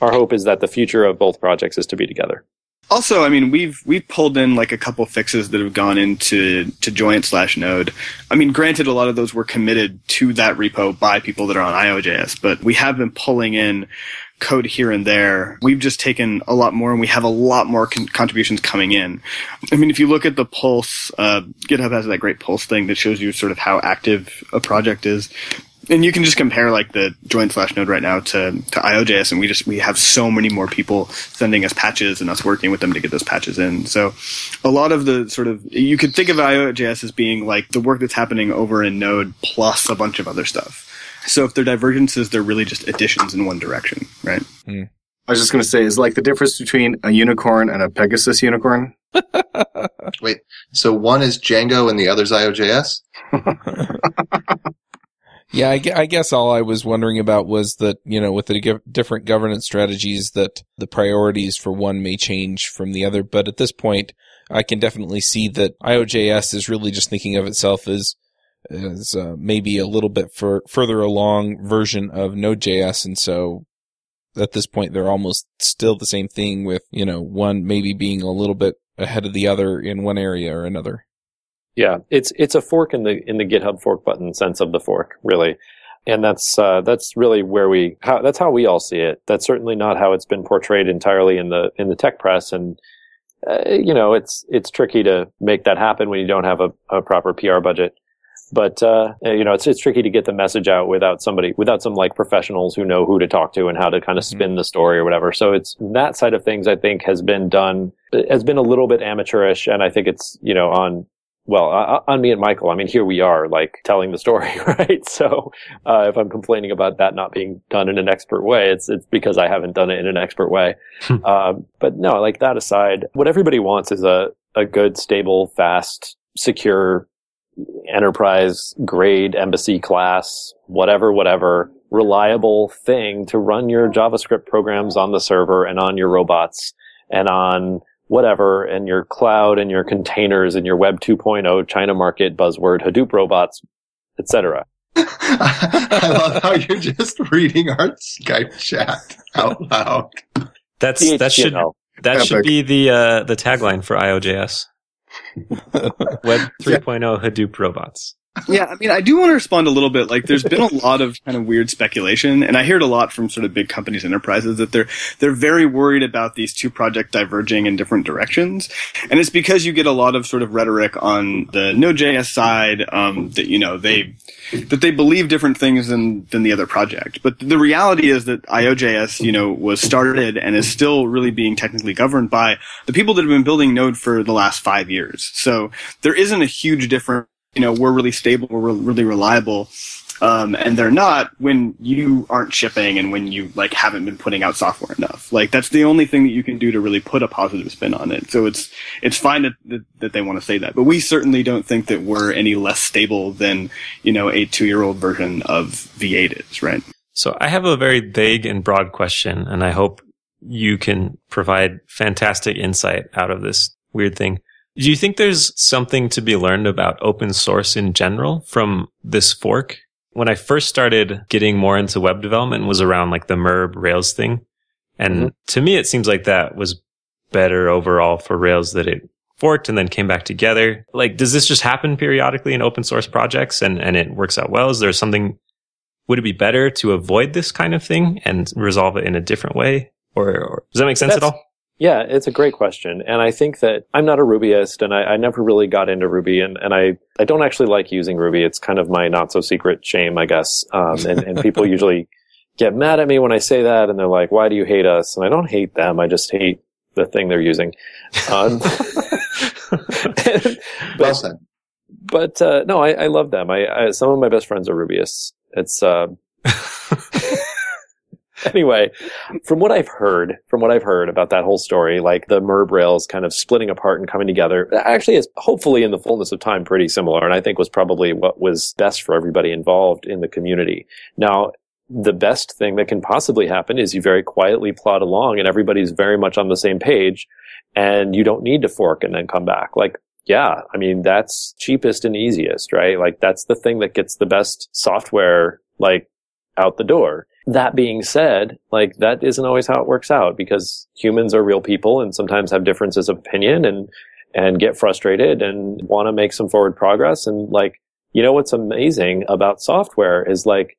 Our hope is that the future of both projects is to be together. Also, I mean, we've we've pulled in like a couple fixes that have gone into to Joyent slash Node. I mean, granted, a lot of those were committed to that repo by people that are on IOJS, but we have been pulling in code here and there. We've just taken a lot more, and we have a lot more con- contributions coming in. I mean, if you look at the Pulse, uh, GitHub has that great Pulse thing that shows you sort of how active a project is and you can just compare like the Joyent slash node right now to, to IOJS and we just we have so many more people sending us patches and us working with them to get those patches in. So a lot of the sort of you could think of IOJS as being like the work that's happening over in Node plus a bunch of other stuff. So if they're divergences, they're really just additions in one direction, right? Mm. I was just going to say, is like the difference between a unicorn and a Pegasus unicorn. *laughs* Wait, so one is Django and the other's IOJS? *laughs* Yeah, I, I, guess all I was wondering about was that, you know, with the different governance strategies that the priorities for one may change from the other. But at this point, I can definitely see that IOJS is really just thinking of itself as, as uh, maybe a little bit for, further along version of Node.js. And so at this point, they're almost still the same thing with, you know, one maybe being a little bit ahead of the other in one area or another. Yeah, it's it's a fork in the in the GitHub fork button sense of the fork, really, and that's uh, that's really where we how that's how we all see it. That's certainly not how it's been portrayed entirely in the in the tech press, and uh, you know it's it's tricky to make that happen when you don't have a, a proper PR budget. But uh, you know it's it's tricky to get the message out without somebody without some like professionals who know who to talk to and how to kind of spin the story or whatever. So it's that side of things I think has been done has been a little bit amateurish, and I think it's you know on well, uh, on me and Mikeal, I mean, here we are, like telling the story, *laughs* right? So, uh, if I'm complaining about that not being done in an expert way, it's it's because I haven't done it in an expert way. Hmm. *laughs* um, but no, like that aside, what everybody wants is a a good, stable, fast, secure enterprise grade embassy class, whatever, whatever, reliable thing to run your JavaScript programs on the server and on your robots and on whatever and your cloud and your containers and your web 2.0 China market buzzword Hadoop robots, etc. *laughs* I love how you're just reading our Skype chat out loud. That's that should that Epic. should be the uh, the tagline for IOJS. *laughs* Web 3.0 yeah. Hadoop robots. Yeah, I mean, I do want to respond a little bit. Like, there's been a lot of kind of weird speculation, and I hear it a lot from sort of big companies, enterprises, that they're they're very worried about these two projects diverging in different directions, and it's because you get a lot of sort of rhetoric on the Node.js side um, that you know they that they believe different things than than the other project. But the reality is that IOJS, you know, was started and is still really being technically governed by the people that have been building Node for the last five years. So there isn't a huge difference you know, we're really stable, we're really reliable. Um, and they're not when you aren't shipping and when you like haven't been putting out software enough. Like that's the only thing that you can do to really put a positive spin on it. So it's it's fine that that, that they want to say that, but we certainly don't think that we're any less stable than you know a two year old version of V8 is, right? So I have a very vague and broad question, and I hope you can provide fantastic insight out of this weird thing. Do you think there's something to be learned about open source in general from this fork? When I first started getting more into web development was around like the MERB Rails thing. And mm-hmm. to me, it seems like that was better overall for Rails that it forked and then came back together. Like, does this just happen periodically in open source projects and, and it works out well? Is there something, would it be better to avoid this kind of thing and resolve it in a different way? Or, or does that make sense That's, at all? Yeah, it's a great question. And I think that I'm not a Rubyist and I, I, never really got into Ruby and, and I, I don't actually like using Ruby. It's kind of my not so secret shame, I guess. Um, and, and people *laughs* usually get mad at me when I say that and they're like, why do you hate us? And I don't hate them. I just hate the thing they're using. Um, *laughs* *laughs* but, well. But, uh, no, I, I love them. I, I, some of my best friends are Rubyists. It's, uh, *laughs* anyway, from what I've heard, from what I've heard about that whole story, like the MERB rails kind of splitting apart and coming together, actually is hopefully in the fullness of time pretty similar, and I think was probably what was best for everybody involved in the community. Now, the best thing that can possibly happen is you very quietly plod along and everybody's very much on the same page and you don't need to fork and then come back. Like, yeah, I mean, that's cheapest and easiest, right? Like that's the thing that gets the best software, like out the door that being said, like that isn't always how it works out because humans are real people and sometimes have differences of opinion and, and get frustrated and want to make some forward progress. And like, you know, what's amazing about software is like,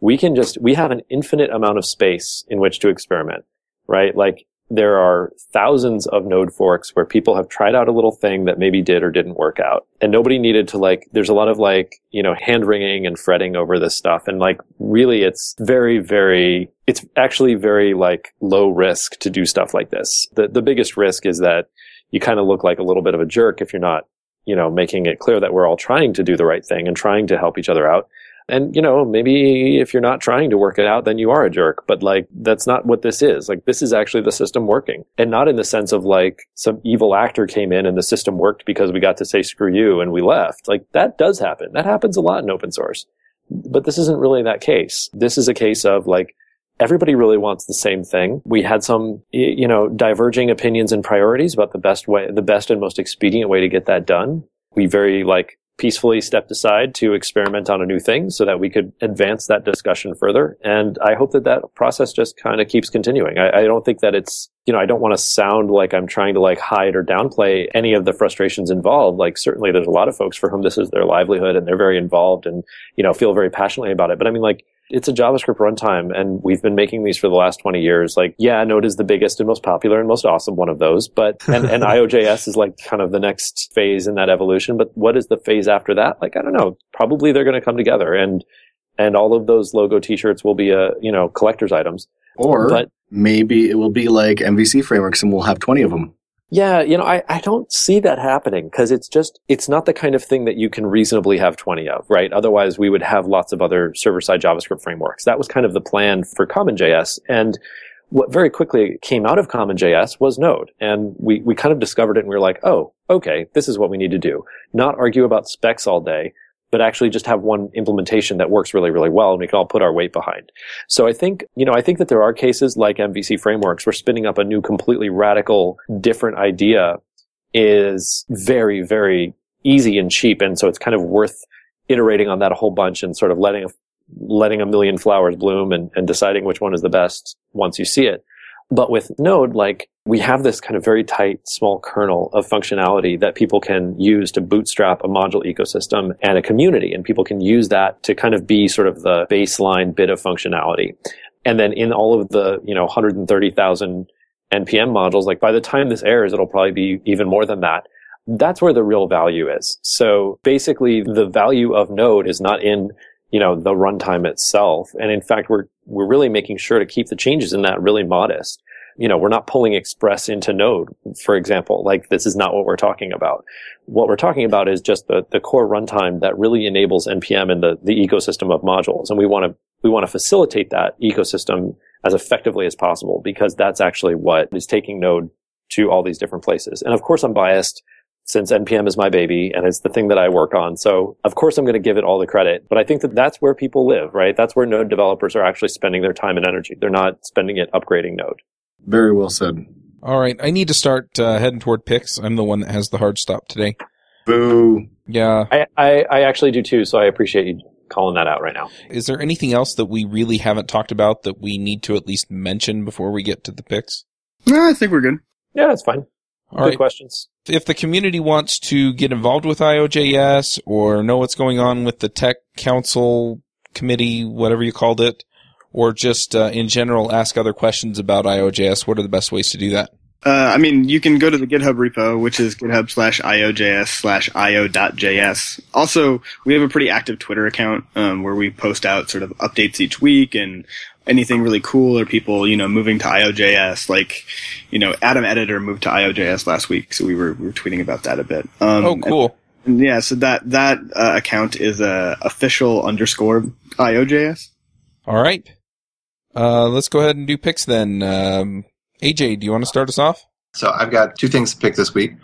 we can just, we have an infinite amount of space in which to experiment, right? Like there are thousands of node forks where people have tried out a little thing that maybe did or didn't work out. And nobody needed to like, there's a lot of like, you know, hand wringing and fretting over this stuff. And like, really, it's very, very, it's actually very like low risk to do stuff like this. The, the biggest risk is that you kind of look like a little bit of a jerk if you're not, you know, making it clear that we're all trying to do the right thing and trying to help each other out. And, you know, maybe if you're not trying to work it out, then you are a jerk. But like, that's not what this is. Like, this is actually the system working. And not in the sense of like some evil actor came in and the system worked because we got to say screw you and we left. Like, that does happen. That happens a lot in open source. But this isn't really that case. This is a case of like, everybody really wants the same thing. We had some, you know, diverging opinions and priorities about the best way, the best and most expedient way to get that done. We very like peacefully stepped aside to experiment on a new thing so that we could advance that discussion further. And I hope that that process just kind of keeps continuing. I, I don't think that it's, you know, I don't want to sound like I'm trying to like hide or downplay any of the frustrations involved. Like certainly there's a lot of folks for whom this is their livelihood and they're very involved and, you know, feel very passionately about it. But I mean, like, it's a JavaScript runtime and we've been making these for the last 20 years. Like, yeah, Node is the biggest and most popular and most awesome one of those, but, *laughs* and, and IOJS is like kind of the next phase in that evolution. But what is the phase after that? Like, I don't know. Probably they're going to come together and, and all of those logo t-shirts will be, uh, you know, collector's items. Or but, maybe it will be like MVC frameworks and we'll have 20 of them. Yeah, you know, I, I don't see that happening because it's just, it's not the kind of thing that you can reasonably have 20 of, right? Otherwise, we would have lots of other server side JavaScript frameworks. That was kind of the plan for CommonJS. And what very quickly came out of CommonJS was Node. And we, we kind of discovered it and we were like, oh, okay, this is what we need to do. Not argue about specs all day, but actually just have one implementation that works really, really well and we can all put our weight behind. So I think, you know, I think that there are cases like MVC frameworks where spinning up a new, completely radical, different idea is very, very easy and cheap. And so it's kind of worth iterating on that a whole bunch and sort of letting, letting a million flowers bloom and, and deciding which one is the best once you see it. But with Node, like, we have this kind of very tight, small kernel of functionality that people can use to bootstrap a module ecosystem and a community. And people can use that to kind of be sort of the baseline bit of functionality. And then in all of the, you know, 130,000 NPM modules, like by the time this airs, it'll probably be even more than that. That's where the real value is. So basically the value of Node is not in, you know, the runtime itself. And in fact, we're, we're really making sure to keep the changes in that really modest you know, we're not pulling Express into Node, for example. Like this is not what we're talking about. What we're talking about is just the, the core runtime that really enables NPM and the, the ecosystem of modules. And we want to, we want to facilitate that ecosystem as effectively as possible because that's actually what is taking Node to all these different places. And of course I'm biased since NPM is my baby and it's the thing that I work on. So of course I'm going to give it all the credit, but I think that that's where people live, right? That's where Node developers are actually spending their time and energy. They're not spending it upgrading Node. Very well said. All right. I need to start uh, heading toward picks. I'm the one that has the hard stop today. Boo. Yeah. I, I, I actually do too, so I appreciate you calling that out right now. Is there anything else that we really haven't talked about that we need to at least mention before we get to the picks? No, I think we're good. Yeah, that's fine. All Good right. questions. If the community wants to get involved with IOJS or know what's going on with the tech council committee, whatever you called it, or just uh, in general ask other questions about IOJS, what are the best ways to do that? Uh, I mean, you can go to the GitHub repo, which is github slash iojs slash io.js. Also, we have a pretty active Twitter account um, where we post out sort of updates each week and anything really cool or people, you know, moving to IOJS. Like, you know, Atom Editor moved to IOJS last week, so we were, we were tweeting about that a bit. Um, oh, cool. and- yeah, so that that uh, account is uh, official underscore IOJS. All right. Uh, let's go ahead and do picks then. Um, AJ, do you want to start us off? So I've got two things to pick this week.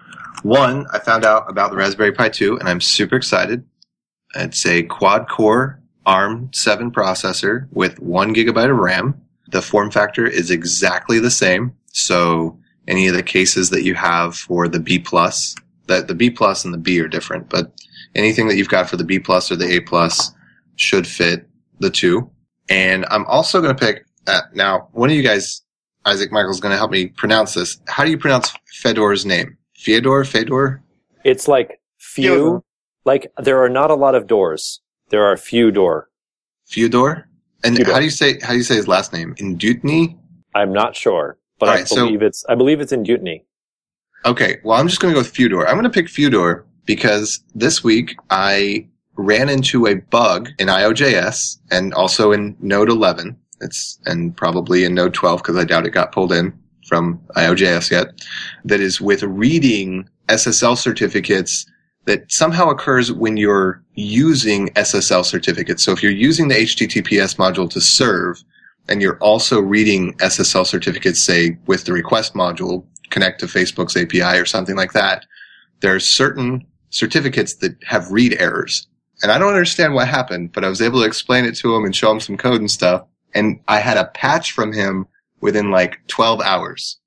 One, I found out about the Raspberry Pi 2 and I'm super excited. It's a quad core ARM 7 processor with one gigabyte of RAM. The form factor is exactly the same. So any of the cases that you have for the B plus, that the B plus and the B are different, but anything that you've got for the B plus or the A plus should fit the two. And I'm also going to pick, uh, now, one of you guys Isaac Mikeal's going to help me pronounce this. How do you pronounce Fedor's name? Fyodor? Fedor? It's like few, Fyodor. like there are not a lot of doors. There are few door. Fyodor? And Fyodor. how do you say how do you say his last name? Indutny? I'm not sure, but All I right, so- believe it's I believe it's in Dutiny. Okay, well I'm just going to go with Fyodor. I'm going to pick Fyodor because this week I ran into a bug in IOJS and also in Node 11. It's and probably in Node 12 because I doubt it got pulled in from IOJS yet. That is with reading SSL certificates that somehow occurs when you're using SSL certificates. So if you're using the HTTPS module to serve and you're also reading SSL certificates, say with the request module, connect to Facebook's API or something like that, there are certain certificates that have read errors. And I don't understand what happened, but I was able to explain it to him and show him some code and stuff. And I had a patch from him within like 12 hours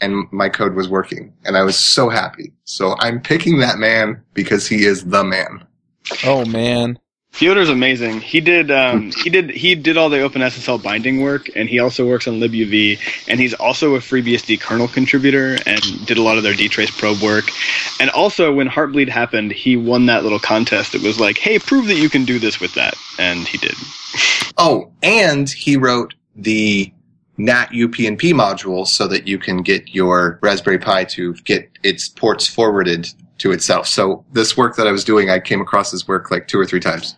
and my code was working and I was so happy. So I'm picking that man because he is the man. Oh man. Fyodor's amazing. He did um, *laughs* he did he did all the OpenSSL binding work, and he also works on libuv, and he's also a FreeBSD kernel contributor and did a lot of their dtrace probe work. And also, when Heartbleed happened, he won that little contest It was like, "Hey, prove that you can do this with that," and he did. Oh, and he wrote the NAT UPnP module so that you can get your Raspberry Pi to get its ports forwarded to itself. So this work that I was doing, I came across his work like two or three times.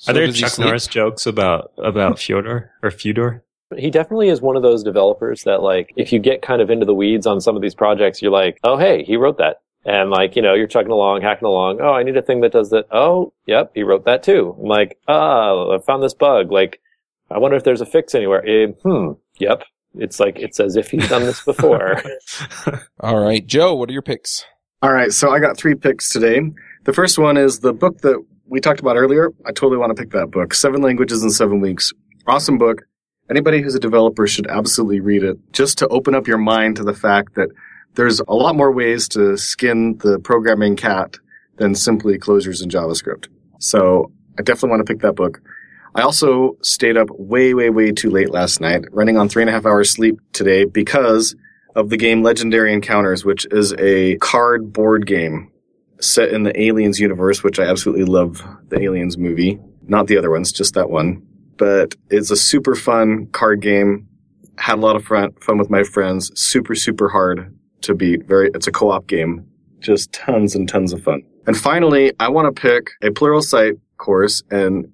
So Are there Chuck? Norris jokes about about Fyodor or Fyodor? He definitely is one of those developers that like if you get kind of into the weeds on some of these projects, you're like, oh hey, he wrote that. And like, you know, you're chugging along, hacking along. Oh, I need a thing that does that. Oh, yep, he wrote that too. I'm like, oh, I found this bug. Like, I wonder if there's a fix anywhere. Eh, hmm. Yep. It's like, it's as if he's done this before. *laughs* All right, Joe, what are your picks? All right, so I got three picks today. The first one is the book that we talked about earlier. I totally want to pick that book. Seven Languages in Seven Weeks. Awesome book. Anybody who's a developer should absolutely read it just to open up your mind to the fact that there's a lot more ways to skin the programming cat than simply closures in JavaScript. So I definitely want to pick that book. I also stayed up way, way, way too late last night, running on three and a half hours sleep today because of the game Legendary Encounters, which is a card board game set in the Aliens universe, which I absolutely love the Aliens movie. Not the other ones, just that one. But it's a super fun card game. Had a lot of fun, fun with my friends. Super, super hard to beat. Very, it's a co-op game. Just tons and tons of fun. And finally, I want to pick a plural Pluralsight course and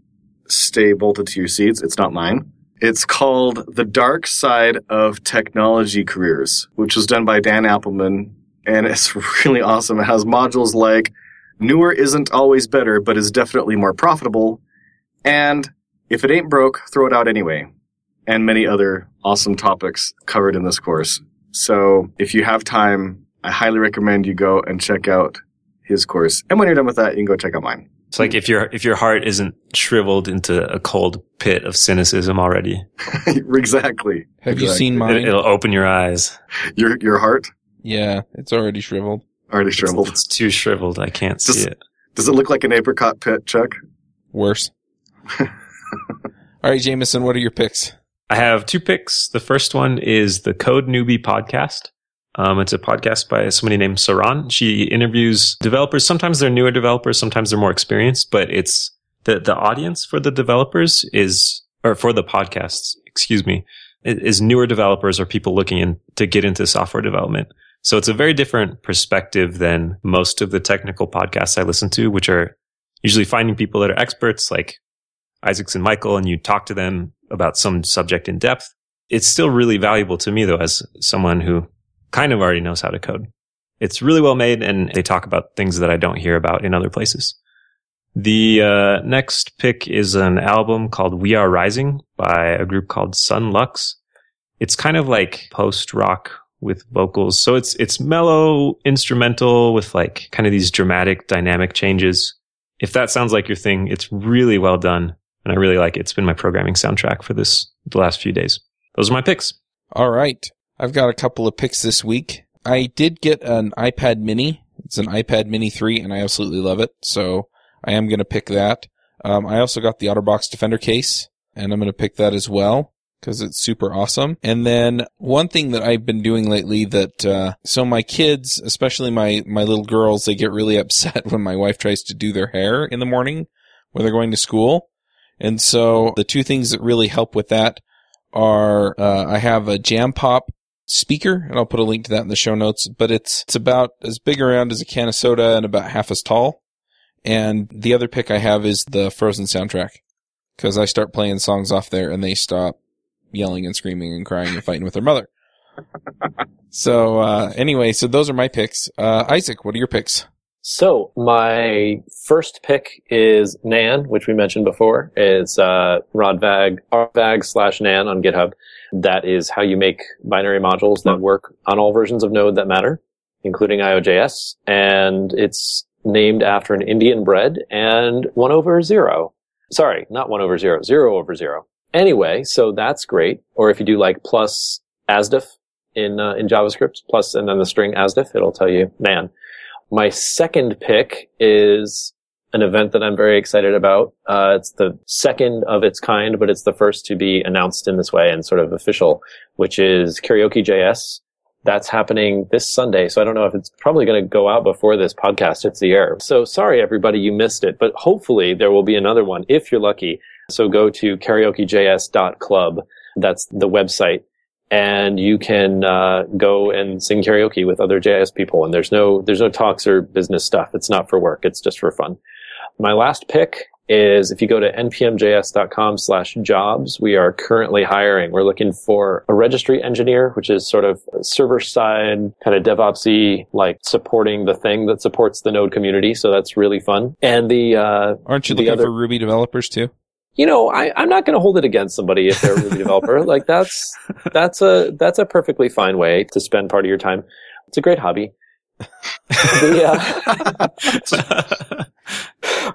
stay bolted to your seats. It's not mine. It's called The Dark Side of Technology Careers, which was done by Dan Appleman. And it's *laughs* really awesome. It has modules like newer isn't always better, but is definitely more profitable. And if it ain't broke, throw it out anyway. And many other awesome topics covered in this course. So if you have time, I highly recommend you go and check out his course. And when you're done with that, you can go check out mine. It's like if your if your heart isn't shriveled into a cold pit of cynicism already, *laughs* exactly. Have you seen it, mine? it'll open your eyes. Your your heart yeah, it's already shriveled. already It's, shriveled. it's too shriveled. I can't see it. Does it look like an apricot pit, Chuck? Worse. *laughs* All right, Jameson, what are your picks? I have two picks. The first one is the Code Newbie podcast. Um, it's a podcast by somebody named Saron. She interviews developers. Sometimes they're newer developers, sometimes they're more experienced, but it's the, the audience for the developers is, or for the podcasts, excuse me, is newer developers or people looking in to get into software development. So it's a very different perspective than most of the technical podcasts I listen to, which are usually finding people that are experts like Isaacs and Mikeal, and you talk to them about some subject in depth. It's still really valuable to me though, as someone who kind of already knows how to code. It's really well made and they talk about things that I don't hear about in other places. The uh, next pick is an album called We Are Rising by a group called Son Lux. It's kind of like post rock with vocals. So it's, it's mellow instrumental with like kind of these dramatic dynamic changes. If that sounds like your thing, it's really well done. And I really like it. It's been my programming soundtrack for this, the last few days. Those are my picks. All right. I've got a couple of picks this week. I did get an iPad mini. It's an iPad mini 3 and I absolutely love it. So I am going to pick that. Um, I also got the OtterBox Defender case and I'm going to pick that as well because it's super awesome. And then one thing that I've been doing lately that, uh, so my kids, especially my, my little girls, they get really *laughs* upset when my wife tries to do their hair in the morning when they're going to school. And so the two things that really help with that are, uh, I have a Jam Pop speaker, and I'll put a link to that in the show notes. But it's it's about as big around as a can of soda and about half as tall. And the other pick I have is the Frozen soundtrack because I start playing songs off there and they stop yelling and screaming and crying and fighting with their mother. *laughs* so uh, anyway, so those are my picks. Uh, Isaac, what are your picks? So my first pick is Nan, which we mentioned before. It's uh, Rodvag, rvagg slash Nan on GitHub. That is how you make binary modules that work on all versions of Node that matter, including IOJS. And it's named after an Indian bread and one over zero. Sorry, not one over zero, zero over zero. Anyway, so that's great. Or if you do like plus asdif in uh, in JavaScript, plus and then the string asdif, it'll tell you man. My second pick is an event that I'm very excited about. Uh, it's the second of its kind, but it's the first to be announced in this way and sort of official, which is Karaoke JS. That's happening this Sunday. So I don't know if it's probably going to go out before this podcast hits the air. So sorry, everybody, you missed it, but hopefully there will be another one if you're lucky. So go to karaokejs.club. That's the website and you can uh, go and sing karaoke with other JS people. And there's no there's no talks or business stuff. It's not for work. It's just for fun. My last pick is if you go to npmjs.com slash jobs, we are currently hiring. We're looking for a registry engineer, which is sort of server side, kind of DevOpsy, like supporting the thing that supports the node community. So that's really fun. And the, uh, Aren't you The looking other- for Ruby developers too? you know, I, I'm not going to hold it against somebody if they're a Ruby developer. *laughs* Like that's that's a that's a perfectly fine way to spend part of your time. It's a great hobby. *laughs* The, uh, *laughs*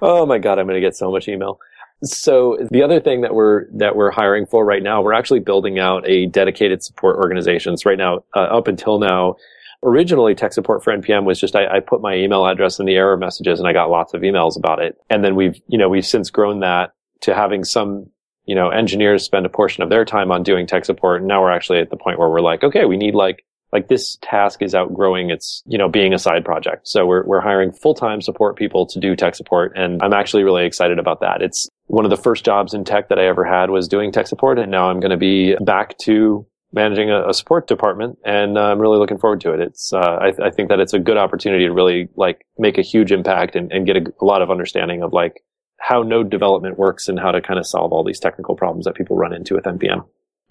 oh my god, I'm going to get so much email. So the other thing that we're that we're hiring for right now, we're actually building out a dedicated support organization. So right now, uh, up until now, originally tech support for npm was just I, I put my email address in the error messages and i got lots of emails about it and then we've you know we've since grown that to having some you know engineers spend a portion of their time on doing tech support and now we're actually at the point where we're like okay we need like like this task is outgrowing its, you know, being a side project. So we're, we're hiring full-time support people to do tech support. And I'm actually really excited about that. It's one of the first jobs in tech that I ever had was doing tech support. And now I'm going to be back to managing a, a support department and uh, I'm really looking forward to it. It's, uh, I, I, think that it's a good opportunity to really like make a huge impact and, and get a, a lot of understanding of like how node development works and how to kind of solve all these technical problems that people run into with NPM.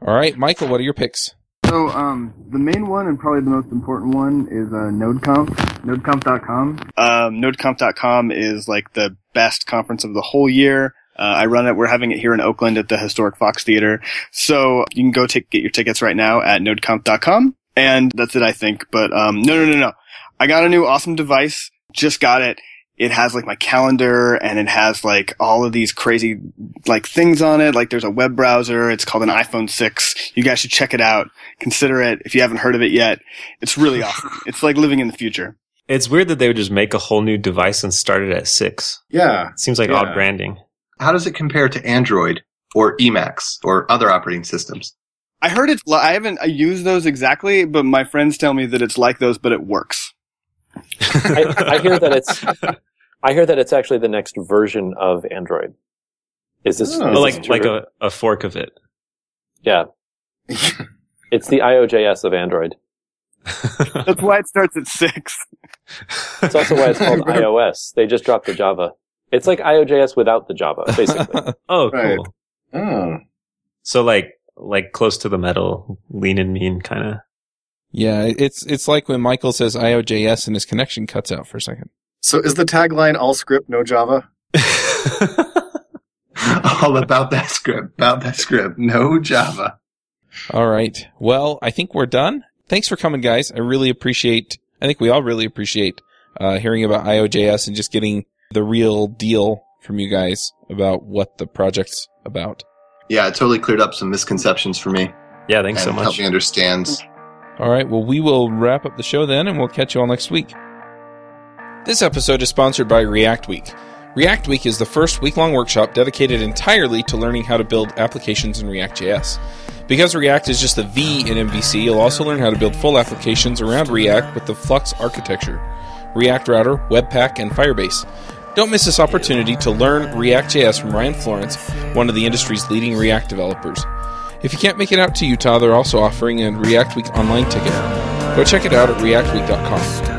All right, Mikeal, what are your picks? So um, the main one and probably the most important one is uh, NodeConf, NodeConf.com. Um, NodeConf.com is like the best conference of the whole year. Uh, I run it. We're having it here in Oakland at the historic Fox Theater. So you can go get your tickets right now at NodeConf.com. And that's it, I think. But um, no, no, no, no. I got a new awesome device. Just got it it has like my calendar and it has like all of these crazy like things on it. Like there's a web browser. It's called an iPhone 6. You guys should check it out. Consider it if you haven't heard of it yet. It's really *laughs* awesome. It's like living in the future. It's weird that they would just make a whole new device and start it at six. Yeah. It seems like Yeah. odd branding. How does it compare to Android or Emacs or other operating systems? I heard it's, li- I haven't used those exactly, but my friends tell me that it's like those, but it works. *laughs* I, I hear that it's, *laughs* I hear that it's actually the next version of Android. Is this, Oh. is Well, this like true? like a, a fork of it. yeah. *laughs* It's the IOJS of Android. *laughs* That's why it starts at six. It's also why it's *laughs* called iOS. They just dropped the Java. It's like IOJS without the Java, basically. oh, cool. Right. Oh. So like like close to the metal, lean and mean kind of. yeah, it's it's like when Mikeal says IOJS and his connection cuts out for a second. So is the tagline all script, no Java? *laughs* All about that script, about that script. No Java. All right. Well, I think we're done. Thanks for coming, guys. I really appreciate. I think we all really appreciate uh, hearing about IOJS and just getting the real deal from you guys about what the project's about. Yeah, it totally cleared up some misconceptions for me yeah, thanks and so much. helped me understand. All right. Well, we will wrap up the show then, and we'll catch you all next week. This episode is sponsored by React Week. React Week is the first week long workshop dedicated entirely to learning how to build applications in React.js. Because React is just the V in MVC, you'll also learn how to build full applications around React with the Flux architecture, React Router, Webpack, and Firebase. Don't miss this opportunity to learn React.js from Ryan Florence, one of the industry's leading React developers. If you can't make it out to Utah, they're also offering a React Week online ticket. Go check it out at reactweek.com.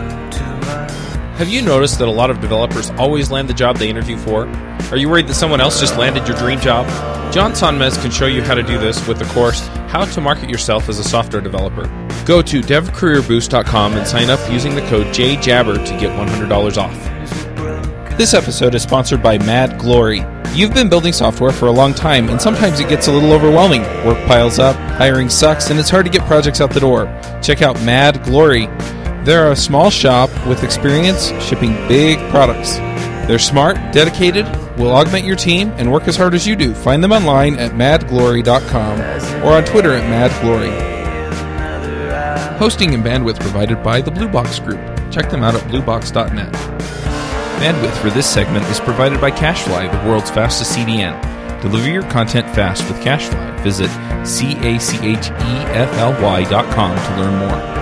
Have you noticed that a lot of developers always land the job they interview for? Are you worried that someone else just landed your dream job? John Sonmez can show you how to do this with the course How to Market Yourself as a Software Developer. Go to devcareerboost.com and sign up using the code JJabber to get $100 off. This episode is sponsored by Mad Glory. You've been building software for a long time, and sometimes it gets a little overwhelming. Work piles up, hiring sucks, and it's hard to get projects out the door. Check out Mad Glory. They're a small shop with experience shipping big products. They're smart, dedicated, will augment your team, and work as hard as you do. Find them online at madglory.com or on Twitter at madglory. Hosting and bandwidth provided by the Blue Box Group. Check them out at bluebox.net. Bandwidth for this segment is provided by CacheFly, the world's fastest CDN. Deliver your content fast with CacheFly. Visit C-A-C-H-E-F-L-Y dot com to learn more.